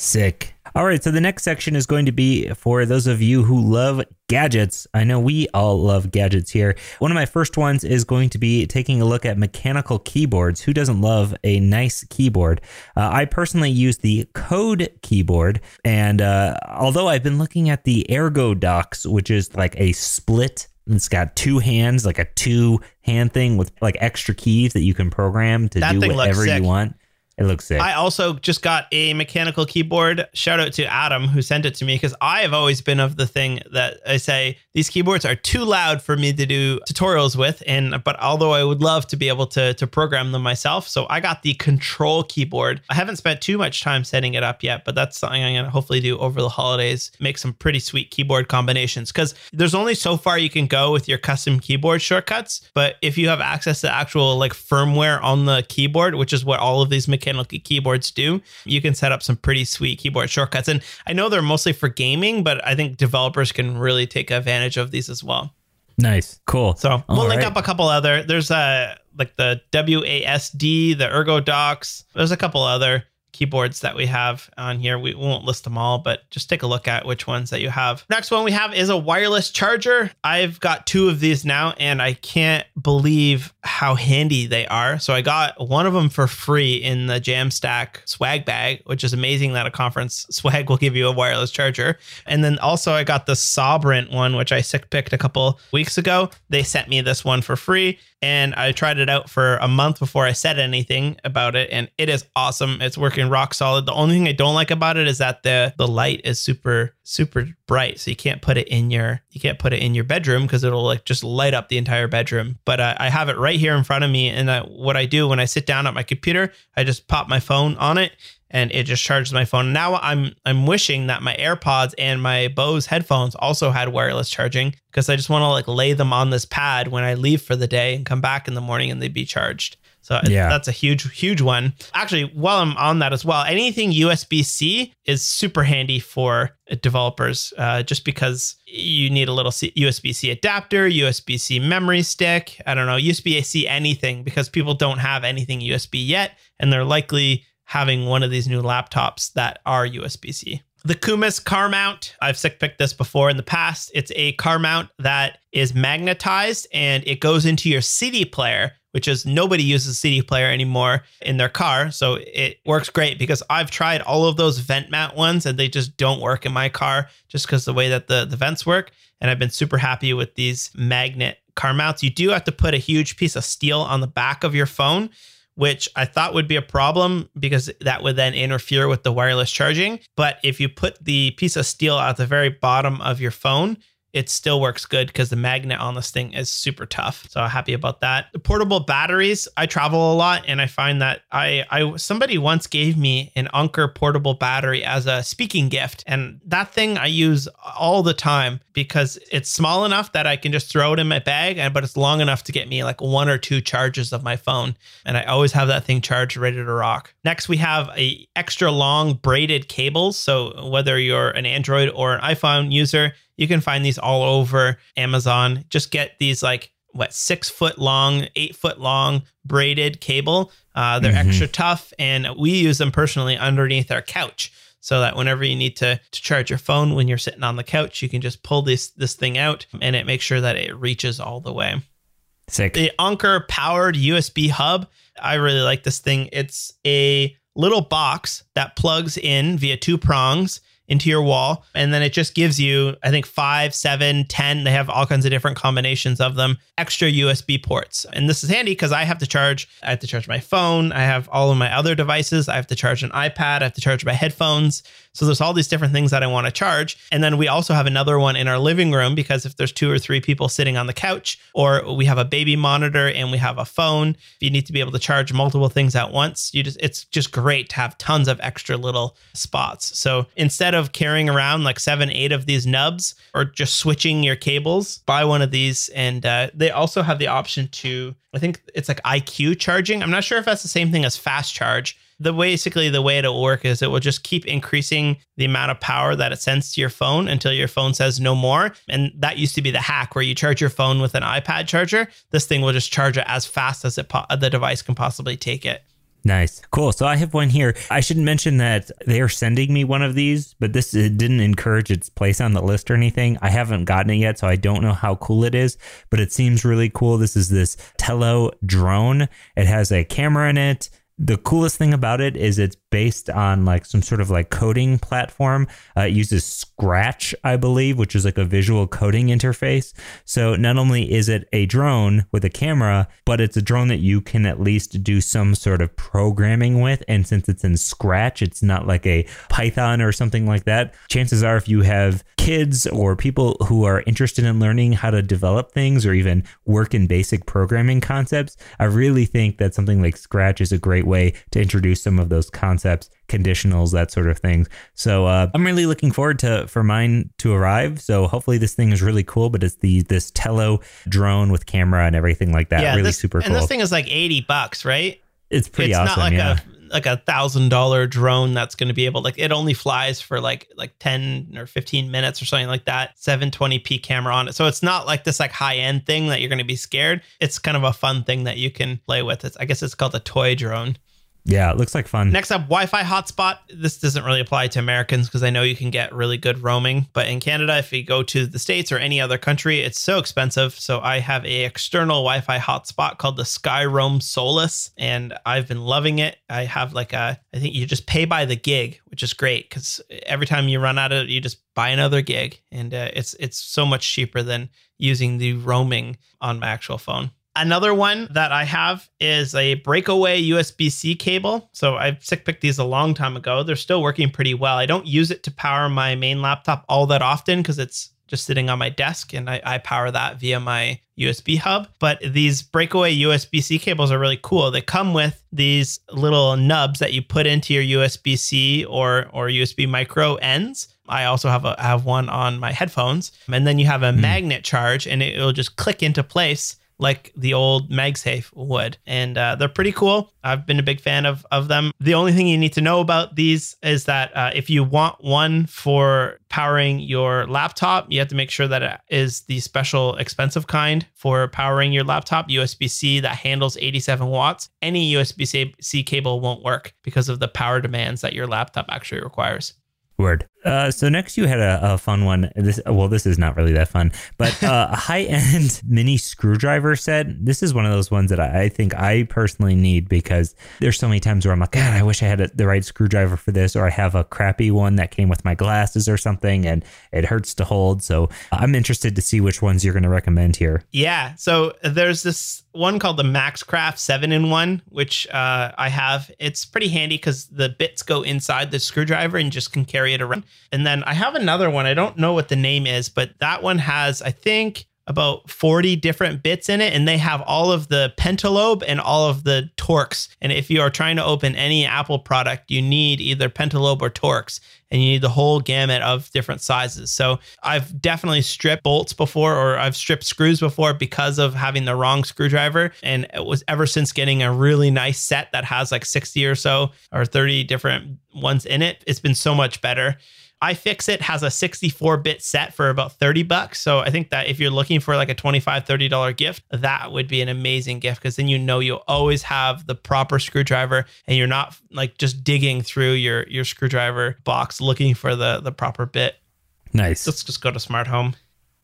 Sick. All right, so the next section is going to be for those of you who love gadgets. I know we all love gadgets here. One of my first ones is going to be taking a look at mechanical keyboards. Who doesn't love a nice keyboard? Uh, I personally use the Code keyboard, and uh, although I've been looking at the ErgoDox, which is like a split it's got two hands, like a two hand thing with like extra keys that you can program to That do whatever you want. It looks sick. I also just got a mechanical keyboard. Shout out to Adam who sent it to me because I have always been of the thing that I say these keyboards are too loud for me to do tutorials with. And but although I would love to be able to to program them myself, so I got the control keyboard. I haven't spent too much time setting it up yet, but that's something I'm gonna hopefully do over the holidays. Make some pretty sweet keyboard combinations because there's only so far you can go with your custom keyboard shortcuts. But if you have access to actual like firmware on the keyboard, which is what all of these mechanical keyboards do, you can set up some pretty sweet keyboard shortcuts. And I know they're mostly for gaming, but I think developers can really take advantage of these as well. nice. Cool. So we'll All link right. up a couple other. There's uh like the WASD, the ErgoDox. There's a couple other keyboards that we have on here. We won't list them all, but just take a look at which ones that you have. Next one we have is a wireless charger. I've got two of these now and I can't believe how handy they are. So I got one of them for free in the Jamstack swag bag, which is amazing that a conference swag will give you a wireless charger. And then also I got the Sabrent one, which I sick picked a couple weeks ago. They sent me this one for free and I tried it out for a month before I said anything about it, and it is awesome. It's working rock solid. The only thing I don't like about it is that the the light is super super bright, so you can't put it in your you can't put it in your bedroom because it'll like just light up the entire bedroom. But I have it right here in front of me, and uh, what I do when I sit down at my computer, I just pop my phone on it. And it just charges my phone. Now I'm I'm wishing that my AirPods and my Bose headphones also had wireless charging because I just want to like lay them on this pad when I leave for the day and come back in the morning and they'd be charged. So Yeah. that's a huge, huge one. Actually, while I'm on that as well, anything USB C is super handy for developers uh, just because you need a little C- USB C adapter, USB C memory stick, I don't know, USB C anything because people don't have anything USB yet and they're likely having one of these new laptops that are USB C. The Kumis car mount, I've sick picked this before in the past. It's a car mount that is magnetized and it goes into your CD player, which is nobody uses CD player anymore in their car. So it works great because I've tried all of those vent mount ones and they just don't work in my car just because the way that the, the vents work. And I've been super happy with these magnet car mounts. You do have to put a huge piece of steel on the back of your phone which I thought would be a problem because that would then interfere with the wireless charging. But if you put the piece of steel at the very bottom of your phone, it still works good because the magnet on this thing is super tough. So happy about that. The portable batteries, I travel a lot and I find that I I somebody once gave me an Anker portable battery as a speaking gift and that thing I use all the time because it's small enough that I can just throw it in my bag and but it's long enough to get me like one or two charges of my phone and I always have that thing charged ready to rock. Next we have a extra long braided cables so whether you're an Android or an iPhone user you can find these all over Amazon. Just get these like what six foot long, eight foot long braided cable. Uh, they're Mhm. extra tough, and we use them personally underneath our couch, so that whenever you need to to charge your phone when you're sitting on the couch, you can just pull this this thing out, and it makes sure that it reaches all the way Sick. the Anker powered USB hub. I really like this thing. It's a little box that plugs in via two prongs into your wall. And then it just gives you, I think, five, seven, ten. They have all kinds of different combinations of them, extra USB ports. And this is handy because I have to charge, I have to charge my phone. I have all of my other devices. I have to charge an iPad. I have to charge my headphones. So there's all these different things that I want to charge. And then we also have another one in our living room because if there's two or three people sitting on the couch, or we have a baby monitor and we have a phone, you need to be able to charge multiple things at once. You just it's just great to have tons of extra little spots. So instead of carrying around like seven, eight of these nubs or just switching your cables, buy one of these. And uh, they also have the option to, I think it's like IQ charging. I'm not sure if that's the same thing as fast charge the basically the way it'll work is it will just keep increasing the amount of power that it sends to your phone until your phone says no more. And that used to be the hack where you charge your phone with an iPad charger. This thing will just charge it as fast as it po- the device can possibly take it. Nice. Cool. So I have one here. I should mention that they are sending me one of these, but this didn't encourage its place on the list or anything. I haven't gotten it yet, so I don't know how cool it is, but it seems really cool. This is this Tello drone. It has a camera in it the coolest thing about it is it's based on like some sort of like coding platform. Uh, it uses Scratch, I believe, which is like a visual coding interface. So not only is it a drone with a camera, but it's a drone that you can at least do some sort of programming with. And since it's in Scratch, it's not like a Python or something like that. Chances are, if you have kids or people who are interested in learning how to develop things or even work in basic programming concepts, I really think that something like Scratch is a great way to introduce some of those concepts, conditionals, that sort of things. So uh, I'm really looking forward to for mine to arrive. So hopefully this thing is really cool. But it's the this Tello drone with camera and everything like that. Yeah, really this, super cool. And this thing is like 80 bucks, right? It's pretty it's awesome. It's not like yeah. a like a thousand dollar drone that's going to be able like it only flies for like like 10 or 15 minutes or something like that 720p camera on it so it's not like this like high end thing that you're going to be scared it's kind of a fun thing that you can play with it's i guess it's called a toy drone yeah, it looks like fun. Next up, Wi Fi hotspot. This doesn't really apply to Americans because I know you can get really good roaming. But in Canada, if you go to the States or any other country, it's so expensive. So I have a external Wi Fi hotspot called the Skyroam Solis, and I've been loving it. I have like a, I think you just pay by the gig, which is great because every time you run out of it, you just buy another gig. And uh, it's, it's so much cheaper than using the roaming on my actual phone. Another one that I have is a breakaway USB C cable. So I sick picked these a long time ago. They're still working pretty well. I don't use it to power my main laptop all that often because it's just sitting on my desk and I, I, power that via my USB hub. But these breakaway USB C cables are really cool. They come with these little nubs that you put into your USB C or, or USB micro ends. I also have a have one on my headphones, and then you have a mm. magnet charge, and it will just click into place like the old MagSafe would. And uh, they're pretty cool. I've been a big fan of, of them. The only thing you need to know about these is that uh, if you want one for powering your laptop, you have to make sure that it is the special expensive kind for powering your laptop, USB C that handles 87 watts. Any USB C cable won't work because of the power demands that your laptop actually requires. Word. Uh, so next you had a, a, fun one. This well, this is not really that fun, but uh, a high end mini screwdriver set. This is one of those ones that I, I, think I personally need because there's so many times where I'm like, God, I wish I had a, the right screwdriver for this, or I have a crappy one that came with my glasses or something, and it hurts to hold. So I'm interested to see which ones you're going to recommend here. Yeah. So there's this one called the Maxcraft seven in one, which uh, I have. It's pretty handy because the bits go inside the screwdriver and just can carry it around. And then I have another one. I don't know what the name is, but that one has, I think, about 40 different bits in it and they have all of the pentalobe and all of the Torx. And if you are trying to open any apple product you need either pentalobe or Torx and you need the whole gamut of different sizes. So i've definitely stripped bolts before or i've stripped screws before because of having the wrong screwdriver. And it was ever since getting a really nice set that has like 60 or so or 30 different ones in it it's been so much better iFixit has a 64 bit set for about 30 bucks. So I think that if you're looking for like a $25, $30 gift, that would be an amazing gift because then you know you'll always have the proper screwdriver and you're not like just digging through your, your screwdriver box looking for the, the proper bit. Nice. Let's just go to smart home.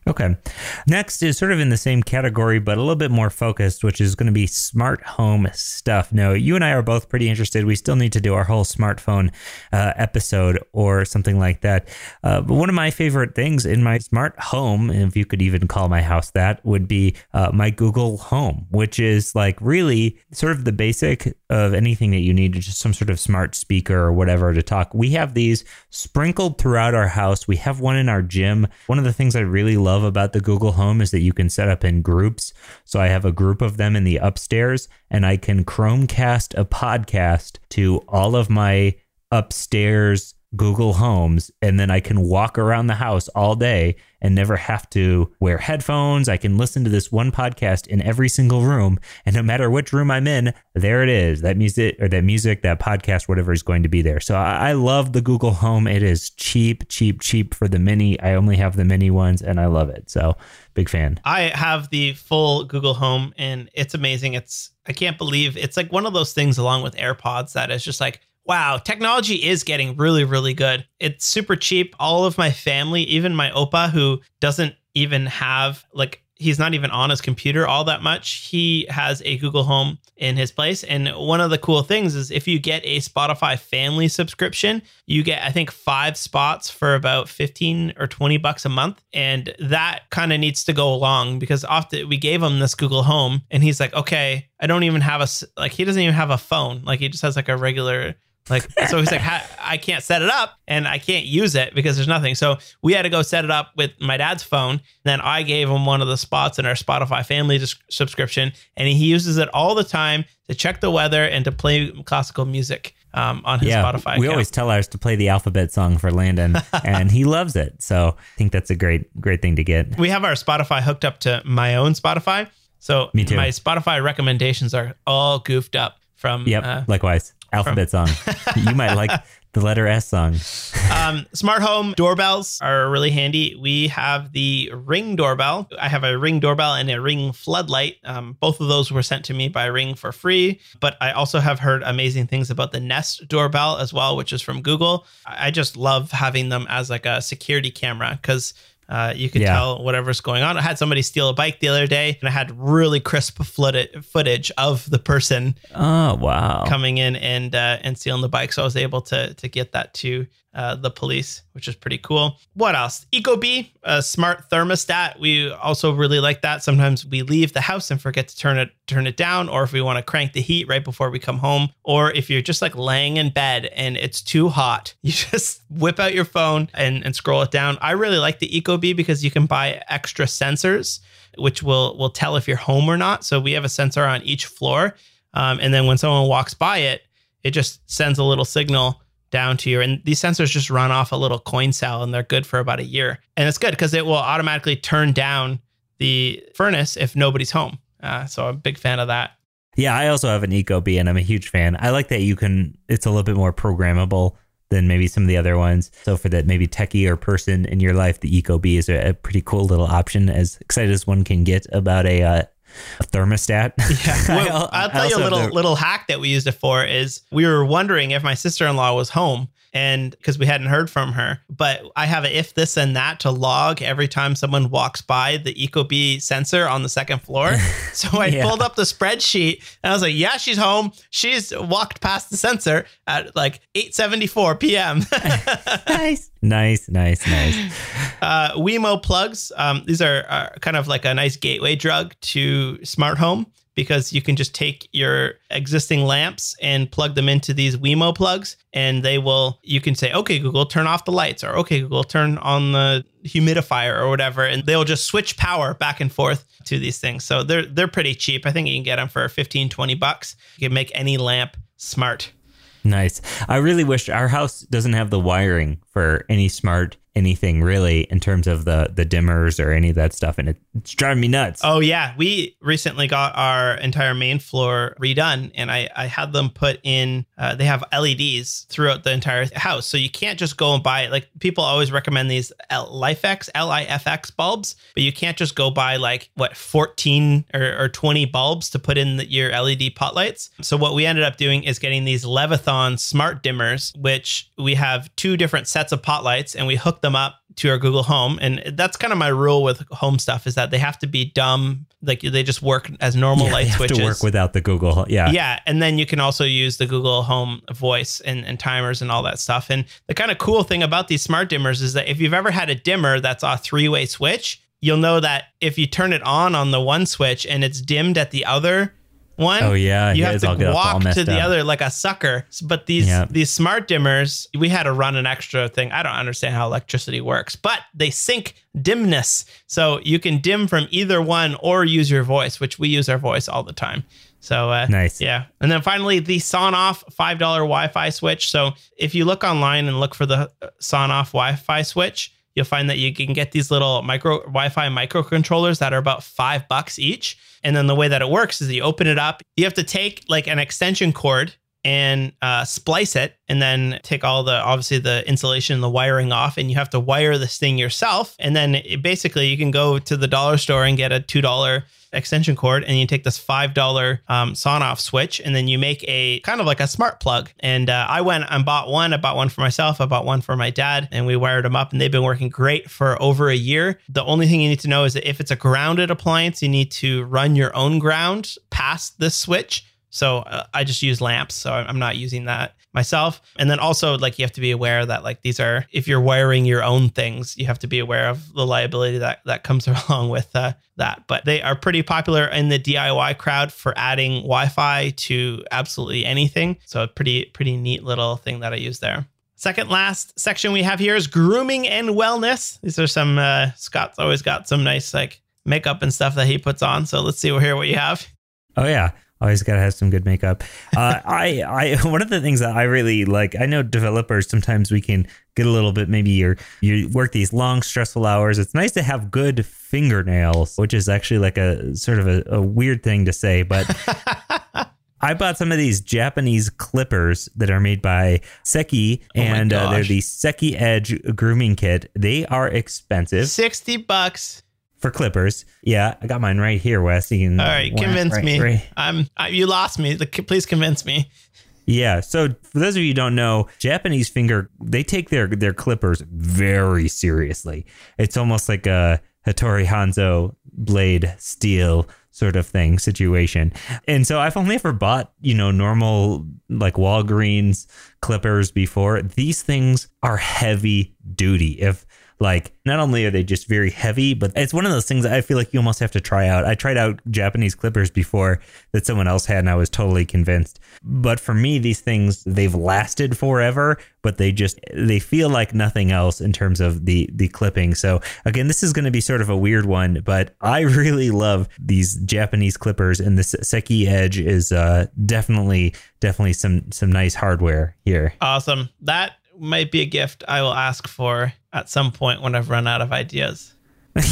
Okay. Next is sort of in the same category, but a little bit more focused, which is going to be smart home stuff. Now, you and I are both pretty interested. We still need to do our whole smartphone uh, episode or something like that. Uh, but one of my favorite things in my smart home, if you could even call my house that, would be uh, my Google Home, which is like really sort of the basic of anything that you need, just some sort of smart speaker or whatever to talk. We have these sprinkled throughout our house. We have one in our gym. One of the things I really love love about the Google Home is that you can set up in groups. So I have a group of them in the upstairs, and I can Chromecast a podcast to all of my upstairs Google Homes, and then I can walk around the house all day and never have to wear headphones. I can listen to this one podcast in every single room, and no matter which room I'm in, there it is. That music or that music, that podcast, whatever is going to be there. So I, I love the Google Home. It is cheap, cheap, cheap for the mini. I only have the mini ones, and I love it. So big fan. I have the full Google Home, and it's amazing. It's I can't believe it's like one of those things along with AirPods that is just like wow, technology is getting really, really good. It's super cheap. All of my family, even my Opa, who doesn't even have like he's not even on his computer all that much. He has a Google Home in his place. And one of the cool things is if you get a Spotify family subscription, you get, I think, five spots for about 15 or 20 bucks a month. And that kind of needs to go along because often we gave him this Google Home and he's like, okay, I don't even have a, like, he doesn't even have a phone. Like, he just has like a regular like, so he's like, I can't set it up and I can't use it because there's nothing. So we had to go set it up with my dad's phone. Then I gave him one of the spots in our Spotify family subscription, and he uses it all the time to check the weather and to play classical music um, on his yeah, Spotify. We account. always tell ours to play the alphabet song for Landon, and he loves it. So I think that's a great, great thing to get. We have our Spotify hooked up to my own Spotify. So my Spotify recommendations are all goofed up from. Yep, uh, likewise alphabet song. you might like the letter S song. um, smart home doorbells are really handy. We have the Ring doorbell. I have a Ring doorbell and a Ring floodlight. Um, both of those were sent to me by Ring for free. But I also have heard amazing things about the Nest doorbell as well, which is from Google. I just love having them as like a security camera because uh, you can yeah. tell whatever's going on. I had somebody steal a bike the other day, and I had really crisp footage of the person. Oh wow! Coming in and uh, and stealing the bike, so I was able to to get that to uh, the police, which is pretty cool. What else? Ecobee, a smart thermostat. We also really like that. Sometimes we leave the house and forget to turn it turn it down, or if we want to crank the heat right before we come home, or if you're just like laying in bed and it's too hot, you just whip out your phone and, and scroll it down. I really like the Ecobee because you can buy extra sensors, which will will tell if you're home or not. So we have a sensor on each floor, um, and then when someone walks by it, it just sends a little signal down to your and these sensors just run off a little coin cell and they're good for about a year. And it's good because it will automatically turn down the furnace if nobody's home. Uh, so i'm a big fan of that. Yeah i also have an Eco ecobee and i'm a huge fan. I like that you can it's a little bit more programmable than maybe some of the other ones. So for that maybe techie or person in your life the Eco ecobee is a, a pretty cool little option as excited as one can get about a uh, thermostat. Yeah. Well, I'll tell you a little the... little hack that we used it for is we were wondering if my sister-in-law was home and because we hadn't heard from her. But I have a if this and that to log every time someone walks by the Ecobee sensor on the second floor. So I yeah. pulled up the spreadsheet and I was like, yeah, she's home. She's walked past the sensor at like 8:74 p.m. nice. Nice, nice, nice. Uh, Wemo plugs. Um, these are, are kind of like a nice gateway drug to smart home because you can just take your existing lamps and plug them into these Wemo plugs and they will you can say okay Google turn off the lights or okay Google turn on the humidifier or whatever and they'll just switch power back and forth to these things. So they're they're pretty cheap. I think you can get them for 15 20 bucks. You can make any lamp smart. Nice. I really wish our house doesn't have the wiring for any smart anything really in terms of the the dimmers or any of that stuff and it's driving me nuts. Oh yeah. We recently got our entire main floor redone and i i had them put in uh, they have leds throughout the entire house so you can't just go and buy it like people always recommend these lifx lifx bulbs but you can't just go buy like what 14 or, or 20 bulbs to put in the, your led pot lights. So what we ended up doing is getting these leviton smart dimmers which we have two different sets of pot lights and we hook up to our Google Home, and that's kind of my rule with home stuff is that they have to be dumb, like they just work as normal Yeah, light switches. to work without the Google. Home. Yeah. Yeah, and then you can also use the Google Home voice and, and timers and all that stuff. And the kind of cool thing about these smart dimmers is that if you've ever had a dimmer that's a three way switch, you'll know that if you turn it on on the one switch and it's dimmed at the other one, Oh, yeah, you have to walk to the up. other like a sucker. But these Yeah. these smart dimmers, we had to run an extra thing. I don't understand how electricity works, but they sync dimness, so you can dim from either one or use your voice, which we use our voice all the time. So uh, Nice. yeah. And then finally, the Sonoff $5 Wi Fi switch. So if you look online and look for the uh, Sonoff Wi Fi switch, you'll find that you can get these little micro Wi Fi microcontrollers that are about five bucks each. And then the way that it works is you open it up, you have to take like an extension cord and uh, splice it and then take all the obviously the insulation and the wiring off and you have to wire this thing yourself and then it, basically you can go to the dollar store and get a two dollar extension cord and you take this five dollar um, Sonoff switch and then you make a kind of like a smart plug. And uh, I went and bought one. I bought one for myself. I bought one for my dad and we wired them up and they've been working great for over a year. The only thing you need to know is that if it's a grounded appliance you need to run your own ground past this switch so uh, I just use lamps. So I'm not using that myself. And then also, like, you have to be aware that, like, these are, if you're wiring your own things, you have to be aware of the liability that, that comes along with uh, that. But they are pretty popular in the DIY crowd for adding Wi Fi to absolutely anything. So a pretty, pretty neat little thing that I use there. Second last section we have here is grooming and wellness. These are some, uh, Scott's always got some nice, like, makeup and stuff that he puts on. So let's see here what you have. Oh yeah. Always gotta have some good makeup. Uh, I, I, one of the things that I really like, I know developers sometimes we can get a little bit. Maybe you're you work these long stressful hours. It's nice to have good fingernails, which is actually like a sort of a, a weird thing to say, but I bought some of these Japanese clippers that are made by Seki, Oh and uh, they're the Seki Edge grooming kit. They are expensive 60 bucks. For clippers. Yeah, I got mine right here, Wes. You can All right, convince right- me. right- I'm I, you lost me. Please convince me. Yeah. So for those of you who don't know, Japanese finger they take their their clippers very seriously. It's almost like a Hattori Hanzo blade steel sort of thing situation. And so I've only ever bought, you know, normal like Walgreens clippers before. These things are heavy duty. If like not only are they just very heavy, but it's one of those things I feel like you almost have to try out. I tried out Japanese clippers before that someone else had and I was totally convinced. But for me these things they've lasted forever, but they just they feel like nothing else in terms of the the clipping. So again, this is going to be sort of a weird one, but I really love these Japanese clippers and this Seki Edge is uh definitely definitely some some nice hardware here. Awesome. That might be a gift I will ask for at some point when I've run out of ideas.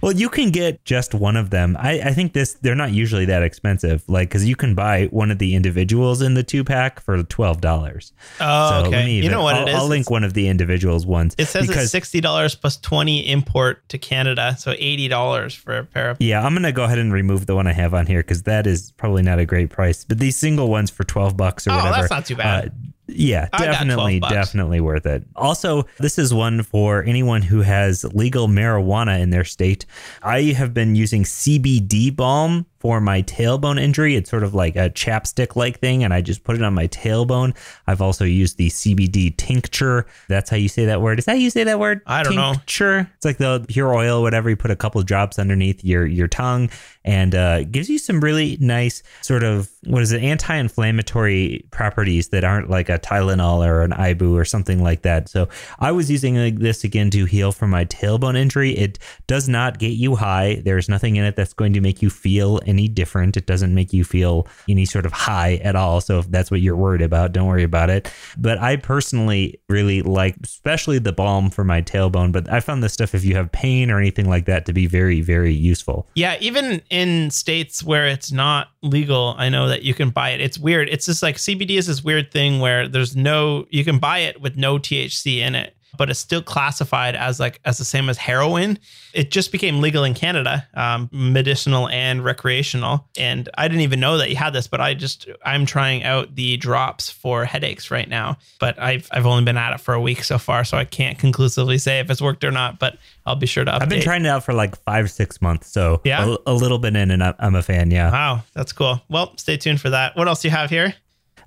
well, you can get just one of them. I, I think this they're not usually that expensive, like because you can buy one of the individuals in the two pack for twelve dollars. Oh, let okay. me You know what I'll, it is? I'll link one of the individuals ones. It says because it's sixty dollars plus twenty import to Canada, so eighty dollars for a pair of. yeah, I'm gonna go ahead and remove the one I have on here because that is probably not a great price. But these single ones for twelve bucks or Oh, whatever, that's not too bad. uh, yeah, I got 12 definitely, definitely worth it. Also, this is one for anyone who has legal marijuana in their state. I have been using CBD balm for my tailbone injury. It's sort of like a chapstick like thing, and I just put it on my tailbone. I've also used the CBD tincture. That's how you say that word. Is that how you say that word? I don't know. Tincture. It's like the pure oil, whatever. You put a couple drops underneath your your tongue, and uh, gives you some really nice sort of what is it anti-inflammatory properties that aren't like a Tylenol or an Ibu or something like that. So I was using like this again to heal from my tailbone injury. It does not get you high. There's nothing in it that's going to make you feel any different. It doesn't make you feel any sort of high at all. So if that's what you're worried about, don't worry about it. But I personally really like, especially the balm for my tailbone. But I found this stuff if you have pain or anything like that to be very, very useful. Yeah, even in states where it's not legal, I know that you can buy it. It's weird. It's just like CBD is this weird thing where there's no, you can buy it with no THC in it. But it's still classified as like as the same as heroin. It just became legal in Canada, um, medicinal and recreational. And I didn't even know that you had this, but I just I'm trying out the drops for headaches right now. But I've I've only been at it for a week so far, so I can't conclusively say if it's worked or not. But I'll be sure to update. I've been trying it out for like five six months, so Yeah? a, a little bit in, and I'm, I'm a fan. Yeah, Wow, that's cool. Well, stay tuned for that. What else do you have here?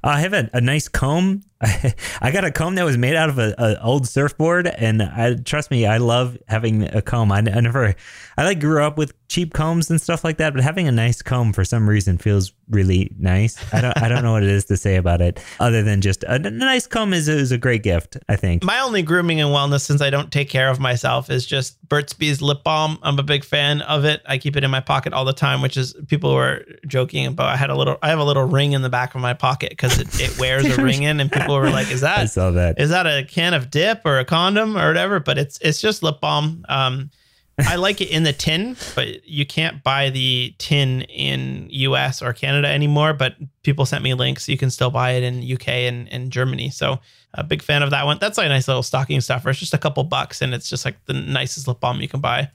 I have a, a nice comb. I got a comb that was made out of a, a old surfboard, and I trust me, I love having a comb. I, I never, I like grew up with cheap combs and stuff like that, but having a nice comb for some reason feels really nice. I don't, I don't know what it is to say about it, other than just a, a nice comb is is a great gift. I think. My only grooming and wellness, since I don't take care of myself, is just Burt's Bees lip balm. I'm a big fan of it. I keep it in my pocket all the time, which is people were joking about. I had a little, I have a little ring in the back of my pocket because it, it wears a ring in, and people were like, "Is that? I saw that. is that a can of dip or a condom or whatever?" But it's it's just lip balm. Um, I like it in the tin, but you can't buy the tin in US or Canada anymore. But people sent me links. You can still buy it in UK and, and Germany. So a big fan of that one. That's like a nice little stocking stuffer. It's just a couple bucks and it's just like the nicest lip balm you can buy.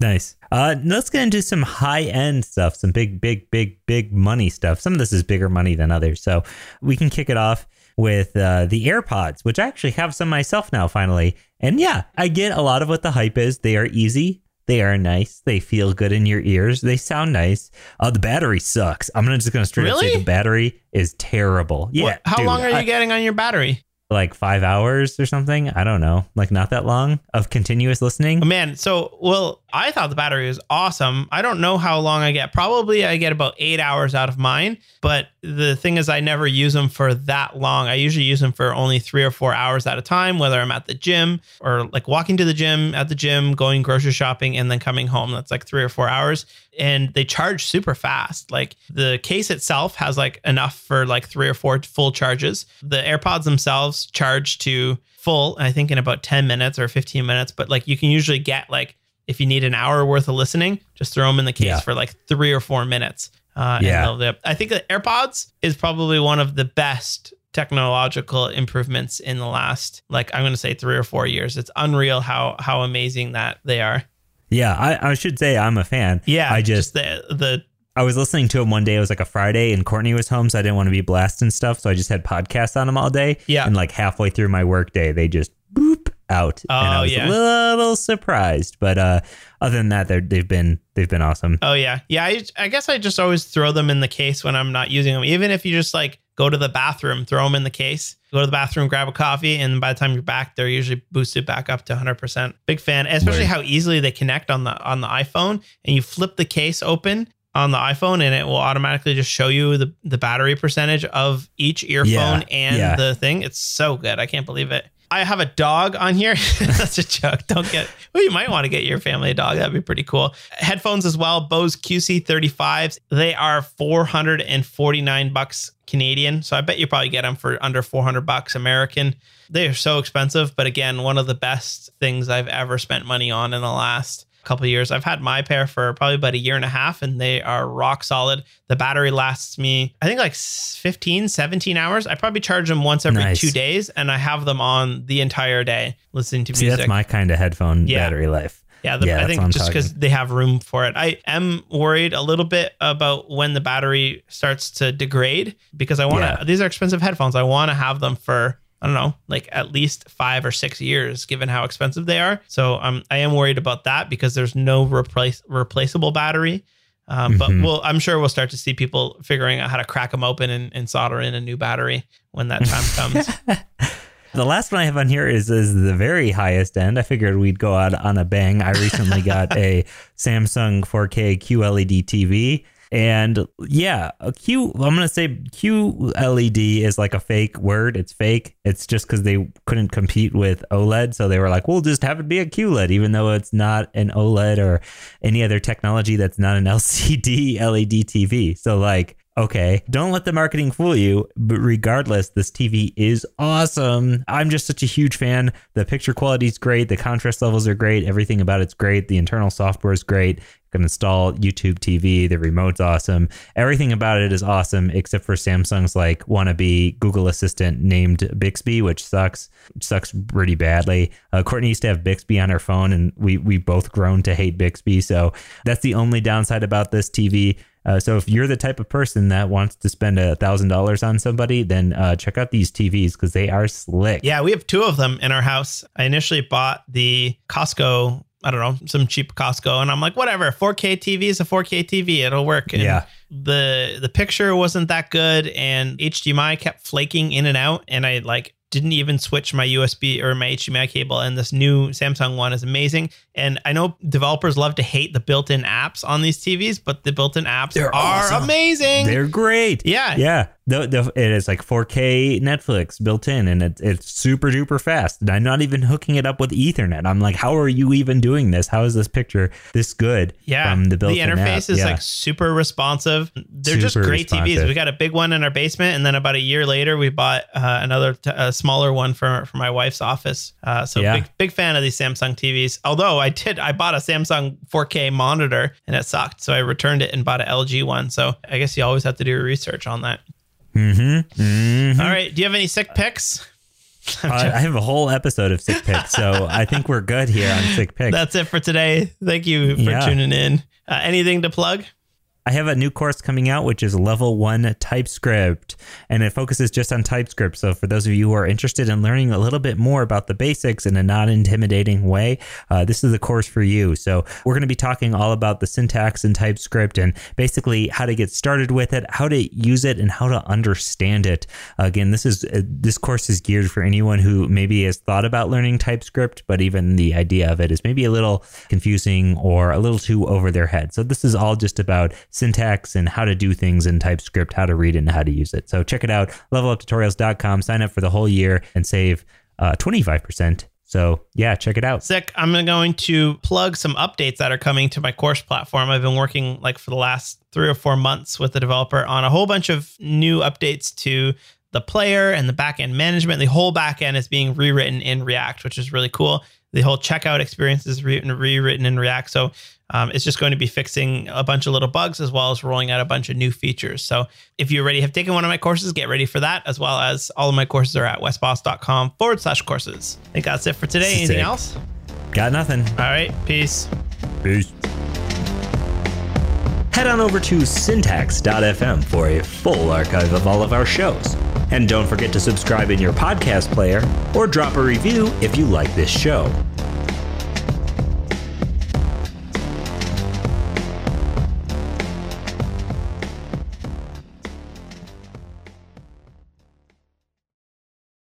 Nice. Uh, let's get into some high end stuff, some big, big, big, big money stuff. Some of this is bigger money than others. So we can kick it off with uh, the AirPods, which I actually have some myself now, finally. And yeah, I get a lot of what the hype is. They are easy. They are nice. They feel good in your ears. They sound nice. Uh, the battery sucks. I'm gonna just gonna straight up say the battery is terrible. Yeah. What- how dude, long are you I- getting on your battery? like five hours or something? I don't know. Like not that long of continuous listening. Oh, man, so well, I thought the battery was awesome. I don't know how long I get. Probably I get about eight hours out of mine. But the thing is, I never use them for that long. I usually use them for only three or four hours at a time, whether I'm at the gym or like walking to the gym, at the gym, going grocery shopping, and then coming home. That's like three or four hours. And they charge super fast. Like the case itself has like enough for like three or four full charges. The AirPods themselves charge to full, I think in about 10 minutes or 15 minutes. But like you can usually get like, if you need an hour worth of listening, just throw them in the case Yeah. for like three or four minutes. Uh, Yeah. And they'll, I think the AirPods is probably one of the best technological improvements in the last, like I'm going to say three or four years. It's unreal how how amazing that they are. Yeah, I, I should say I'm a fan. Yeah, I just the the I was listening to him one day. It was like a Friday, and Courtney was home, so I didn't want to be blasting stuff. So I just had podcasts on them all day. Yeah. And like halfway through my work day, they just boop out, and I Oh, was yeah. a little surprised. But uh, other than that, they've been they've been awesome. Oh yeah, yeah. I, I guess I just always throw them in the case when I'm not using them. Even if you just like go to the bathroom, throw them in the case. Go to the bathroom, grab a coffee, and by the time you're back, they're usually boosted back up to 100. percent Big fan, especially Word. how easily they connect on the on the iPhone. And you flip the case open on the iPhone, and it will automatically just show you the the battery percentage of each earphone Yeah, and yeah. the thing. It's so good. I can't believe it. I have a dog on here. That's a joke. Don't get. Well, you might want to get your family a dog. That'd be pretty cool. Headphones as well. Bose QC35s. They are 449 bucks Canadian. So I bet you probably get them for under 400 bucks American. They are so expensive, but again, one of the best things I've ever spent money on in the last couple years. I've had my pair for probably about a year and a half and they are rock solid. The battery lasts me, I think like 15, 17 hours. I probably charge them once every Nice. two days and I have them on the entire day listening to See, music. that's my kind of headphone Yeah. battery life. Yeah, the, Yeah, I think just because they have room for it. I am worried a little bit about when the battery starts to degrade because I want to. Yeah. These are expensive headphones. I want to have them for I don't know, like at least five or six years, given how expensive they are. So um, I am worried about that because there's no replace replaceable battery. Um, But Mhm. we'll, I'm sure we'll start to see people figuring out how to crack them open and, and solder in a new battery when that time comes. The last one I have on here is is the very highest end. I figured we'd go out on a bang. I recently got a Samsung 4K QLED TV. And yeah, a Q I'm gonna say QLED is like a fake word. It's fake. It's just because they couldn't compete with OLED, so they were like, "We'll just have it be a QLED," even though it's not an OLED or any other technology that's not an LCD LED TV. So like, okay, don't let the marketing fool you. But regardless, this TV is awesome. I'm just such a huge fan. The picture quality is great. The contrast levels are great. Everything about it's great. The internal software is great. Can install YouTube TV. The remote's awesome. Everything about it is awesome, except for Samsung's like wannabe Google Assistant named Bixby, which sucks. sucks pretty badly. Uh, Courtney used to have Bixby on her phone, and we we both grown to hate Bixby. So that's the only downside about this TV. Uh, so if you're the type of person that wants to spend a thousand dollars on somebody, then uh, check out these TVs because they are slick. Yeah, we have two of them in our house. I initially bought the Costco. I don't know, some cheap Costco, and I'm like, whatever. 4K TV is a 4K TV; it'll work. And Yeah. the the picture wasn't that good, and HDMI kept flaking in and out, and I like didn't even switch my USB or my HDMI cable. And this new Samsung one is amazing. And I know developers love to hate the built-in apps on these TVs, but the built-in apps They're are awesome. amazing. They're great. yeah, Yeah, the, the, it is like 4K Netflix built in, and it, it's super duper fast. And I'm not even hooking it up with Ethernet. I'm like, how are you even doing this? How is this picture this good? Yeah, from the the built-in interface app? is Yeah. like super responsive. They're just Super great TVs. We got a big one in our basement, and then about a year later, we bought uh, another t- smaller one for for my wife's office. Uh, so Yeah. big big fan of these Samsung TVs. Although I did, I bought a Samsung 4K monitor and it sucked, so I returned it and bought an LG one. So I guess you always have to do research on that. Mm-hmm. Mm-hmm. All right, do you have any sick picks? I, joking. I have a whole episode of sick picks, so I think we're good here on sick picks. That's it for today. Thank you for Yeah. tuning in. Uh, anything to plug? I have a new course coming out, which is level one TypeScript, and it focuses just on TypeScript. So, for those of you who are interested in learning a little bit more about the basics in a non intimidating way, uh, this is the course for you. So, we're going to be talking all about the syntax in TypeScript and basically how to get started with it, how to use it, and how to understand it. Again, this is uh, this course is geared for anyone who maybe has thought about learning TypeScript, but even the idea of it is maybe a little confusing or a little too over their head. So, this is all just about syntax and how to do things in TypeScript, how to read it and how to use it. So check it out, leveluptutorials.com, sign up for the whole year and save uh, 25%. So yeah, check it out. Sick. I'm going to plug some updates that are coming to my course platform. I've been working like for the last three or four months with the developer on a whole bunch of new updates to the player and the backend management. The whole backend is being rewritten in React, which is really cool. The whole checkout experience is re- rewritten in React. So um, it's just going to be fixing a bunch of little bugs as well as rolling out a bunch of new features. So if you already have taken one of my courses, get ready for that, as well as all of my courses are at wesbos.com forward slash courses. I think that's it for today. Anything Sick. else? Got nothing. All right. Peace. Peace. Head on over to syntax.fm for a full archive of all of our shows. And don't forget to subscribe in your podcast player or drop a review if you like this show.